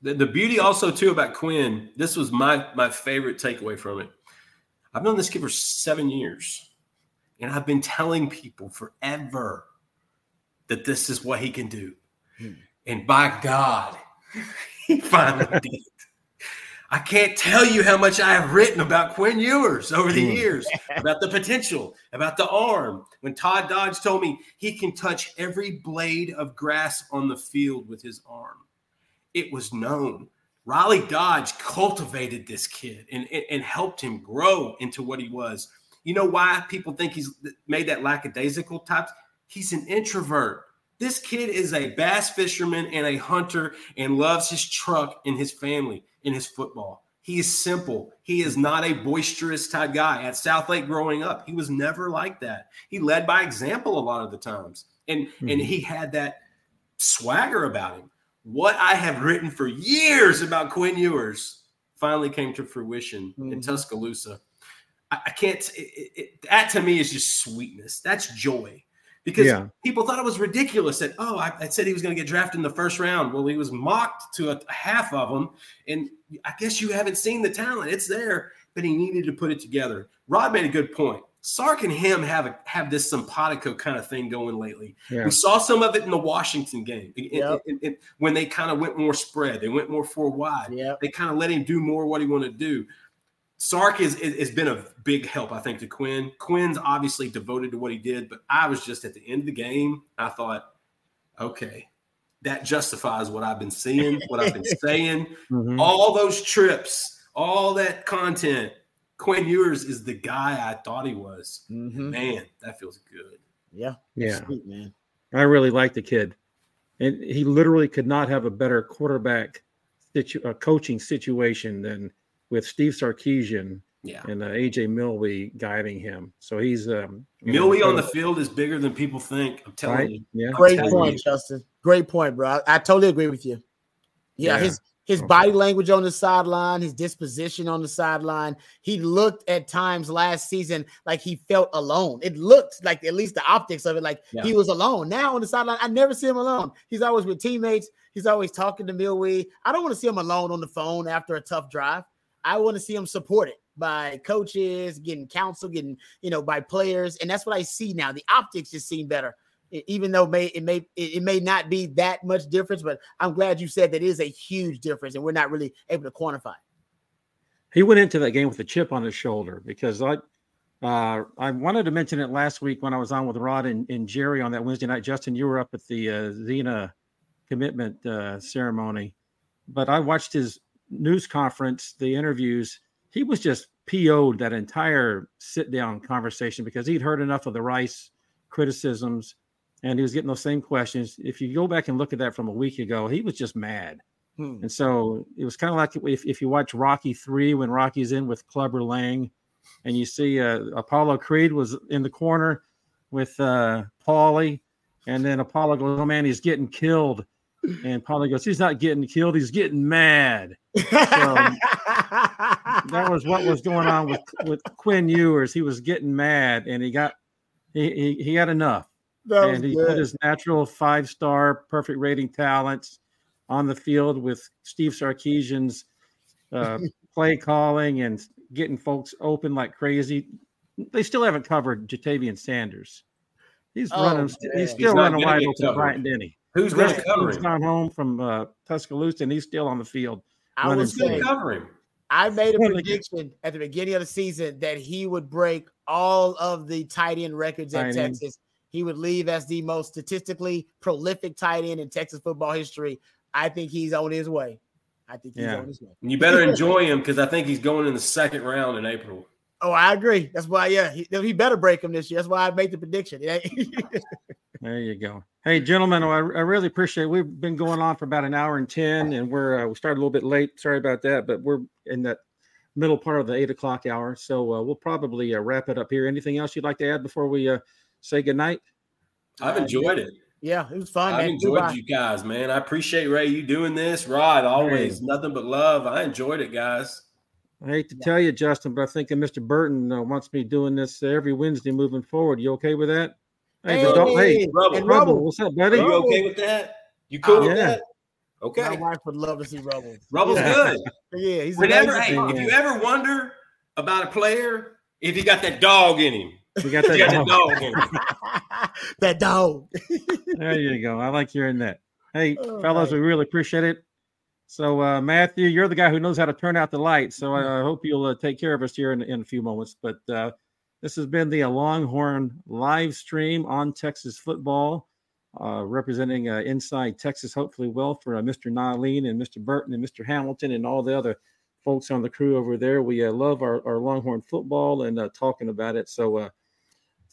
The, the beauty also too about Quinn, this was my my favorite takeaway from it. I've known this kid for seven years, and I've been telling people forever that this is what he can do. Hmm. And by God, he finally did. I can't tell you how much I have written about Quinn Ewers over the hmm. years, about the potential, about the arm. When Todd Dodge told me he can touch every blade of grass on the field with his arm, it was known. Riley Dodge cultivated this kid and, and, and helped him grow into what he was. You know why people think he's made that lackadaisical type? He's an introvert. This kid is a bass fisherman and a hunter and loves his truck and his family and his football. He is simple. He is not a boisterous type guy. At Southlake growing up, he was never like that. He led by example a lot of the times. And mm-hmm. and he had that swagger about him. What I have written for years about Quinn Ewers finally came to fruition mm-hmm. in Tuscaloosa. I, I can't it, it, that to me is just sweetness. That's joy because yeah. people thought it was ridiculous that oh I, I said he was going to get drafted in the first round well he was mocked to a, a, half of them and i guess you haven't seen the talent it's there but he needed to put it together rod made a good point sark and him have a, have this simpatico kind of thing going lately yeah. we saw some of it in the washington game yep. it, it, it, when they kind of went more spread they went more four wide yep. they kind of let him do more what he wanted to do Sark has, has been a big help, I think, to Quinn. Quinn's obviously devoted to what he did, but I was just at the end of the game. I thought, okay, that justifies what I've been seeing, what I've been saying. Mm-hmm. All those trips, all that content. Quinn Ewers is the guy I thought he was. Mm-hmm. Man, that feels good. Yeah. Yeah. Sweet, man. I really like the kid. And he literally could not have a better quarterback situ- uh, coaching situation than with Steve Sarkisian yeah. and uh, AJ Milwee guiding him. So he's um, Milwee know, on the field is bigger than people think. I'm telling right? you. Yeah. Great point, you. Justin. Great point, bro. I, I, totally agree with you. Yeah, yeah. his his okay. body language on the sideline, his disposition on the sideline. He looked at times last season like he felt alone. It looked like at least the optics of it, like yeah. he was alone. Now on the sideline, I never see him alone. He's always with teammates. He's always talking to Milwee. I don't want to see him alone on the phone after a tough drive. I want to see him supported by coaches, getting counsel, getting you know by players, and that's what I see now. The optics just seem better, even though may it may it may not be that much difference. But I'm glad you said that is a huge difference, and we're not really able to quantify. He went into that game with a chip on his shoulder because I. Uh, I wanted to mention it last week when I was on with Rod and, and Jerry on that Wednesday night. Justin, you were up at the uh, Xena commitment uh, ceremony, but I watched his news conference, the interviews, he was just PO'd that entire sit down conversation because he'd heard enough of the Rice criticisms and he was getting those same questions. If you go back and look at that from a week ago, he was just mad. Hmm. And so it was kind of like if, if you watch Rocky 3 when Rocky's in with Clubber Lang and you see uh, Apollo Creed was in the corner with uh, Paulie. And then Apollo goes, Oh man, he's getting killed. And Paulie goes, He's not getting killed, he's getting mad. So, that was what was going on with with Quinn Ewers. He was getting mad, and he got he he, he had enough, and he good. put his natural five star perfect rating talents on the field with Steve Sarkisian's uh, play calling and getting folks open like crazy. They still haven't covered Ja'Tavion Sanders. He's oh, running. Man. He's still he's running wide open to Bryant Denny. Who's going to cover him? Gone home from uh, Tuscaloosa, and he's still on the field. I was saying, covering. I made a prediction at the beginning of the season that he would break all of the tight end records at Texas. He would leave as the most statistically prolific tight end in Texas football history. I think he's on his way. I think he's yeah. on his way. You better enjoy him because I think he's going in the second round in April. Oh, I agree. That's why, yeah, he, he better break him this year. That's why I made the prediction. there you go. Hey, gentlemen, I, I, really appreciate. It. We've been going on for about an hour and ten, and we're uh, we started a little bit late. Sorry about that, but we're in that middle part of the eight o'clock hour, so uh, we'll probably uh, wrap it up here. Anything else you'd like to add before we uh, say goodnight? I've enjoyed it. Yeah, it was fun. I've enjoyed Goodbye. you guys, man. I appreciate Ray you doing this. Rod, always nothing but love. I enjoyed it, guys. I hate to tell you, Justin, but I think Mr. Burton uh, wants me doing this every Wednesday moving forward. You okay with that? Hey, hey, don't, hey Rubble, Rubble, what's up, buddy? Are you okay with that? You cool uh, with yeah. that? Okay. My wife would love to see Rubble. Rubble's good. yeah, he's Whenever, hey, if you ever wonder about a player, if he got that dog in him. We got that, got dog. that dog. that dog. there you go. I like hearing that. Hey, oh, fellas, we really appreciate it. So, uh, Matthew, you're the guy who knows how to turn out the light. So, I, I hope you'll uh, take care of us here in, in a few moments. But uh, this has been the Longhorn live stream on Texas football, uh, representing uh, Inside Texas, hopefully well for uh, Mr. Nahlin and Mr. Burton and Mr. Hamilton and all the other folks on the crew over there. We love our, our Longhorn football and talking about it. So,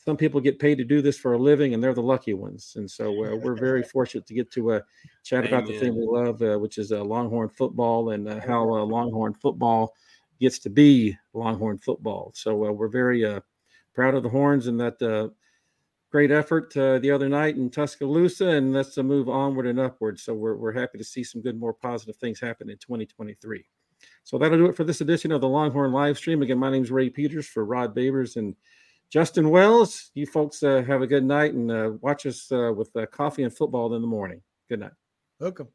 some people get paid to do this for a living and they're the lucky ones. And so uh, we're very fortunate to get to uh, chat Amen. about the thing we love uh, which is uh, longhorn football and uh, how uh, longhorn football gets to be longhorn football. So we're very proud of the horns and that great effort the other night in tuscaloosa and let's move onward and upward. So we're, we're happy to see some good more positive things happen in 2023 so that'll do it for this edition of the longhorn live stream. Again my name is ray peters for rod babers and Justin Wells, you folks uh, have a good night and uh, watch us uh, with uh, coffee and football in the morning. Good night. Welcome.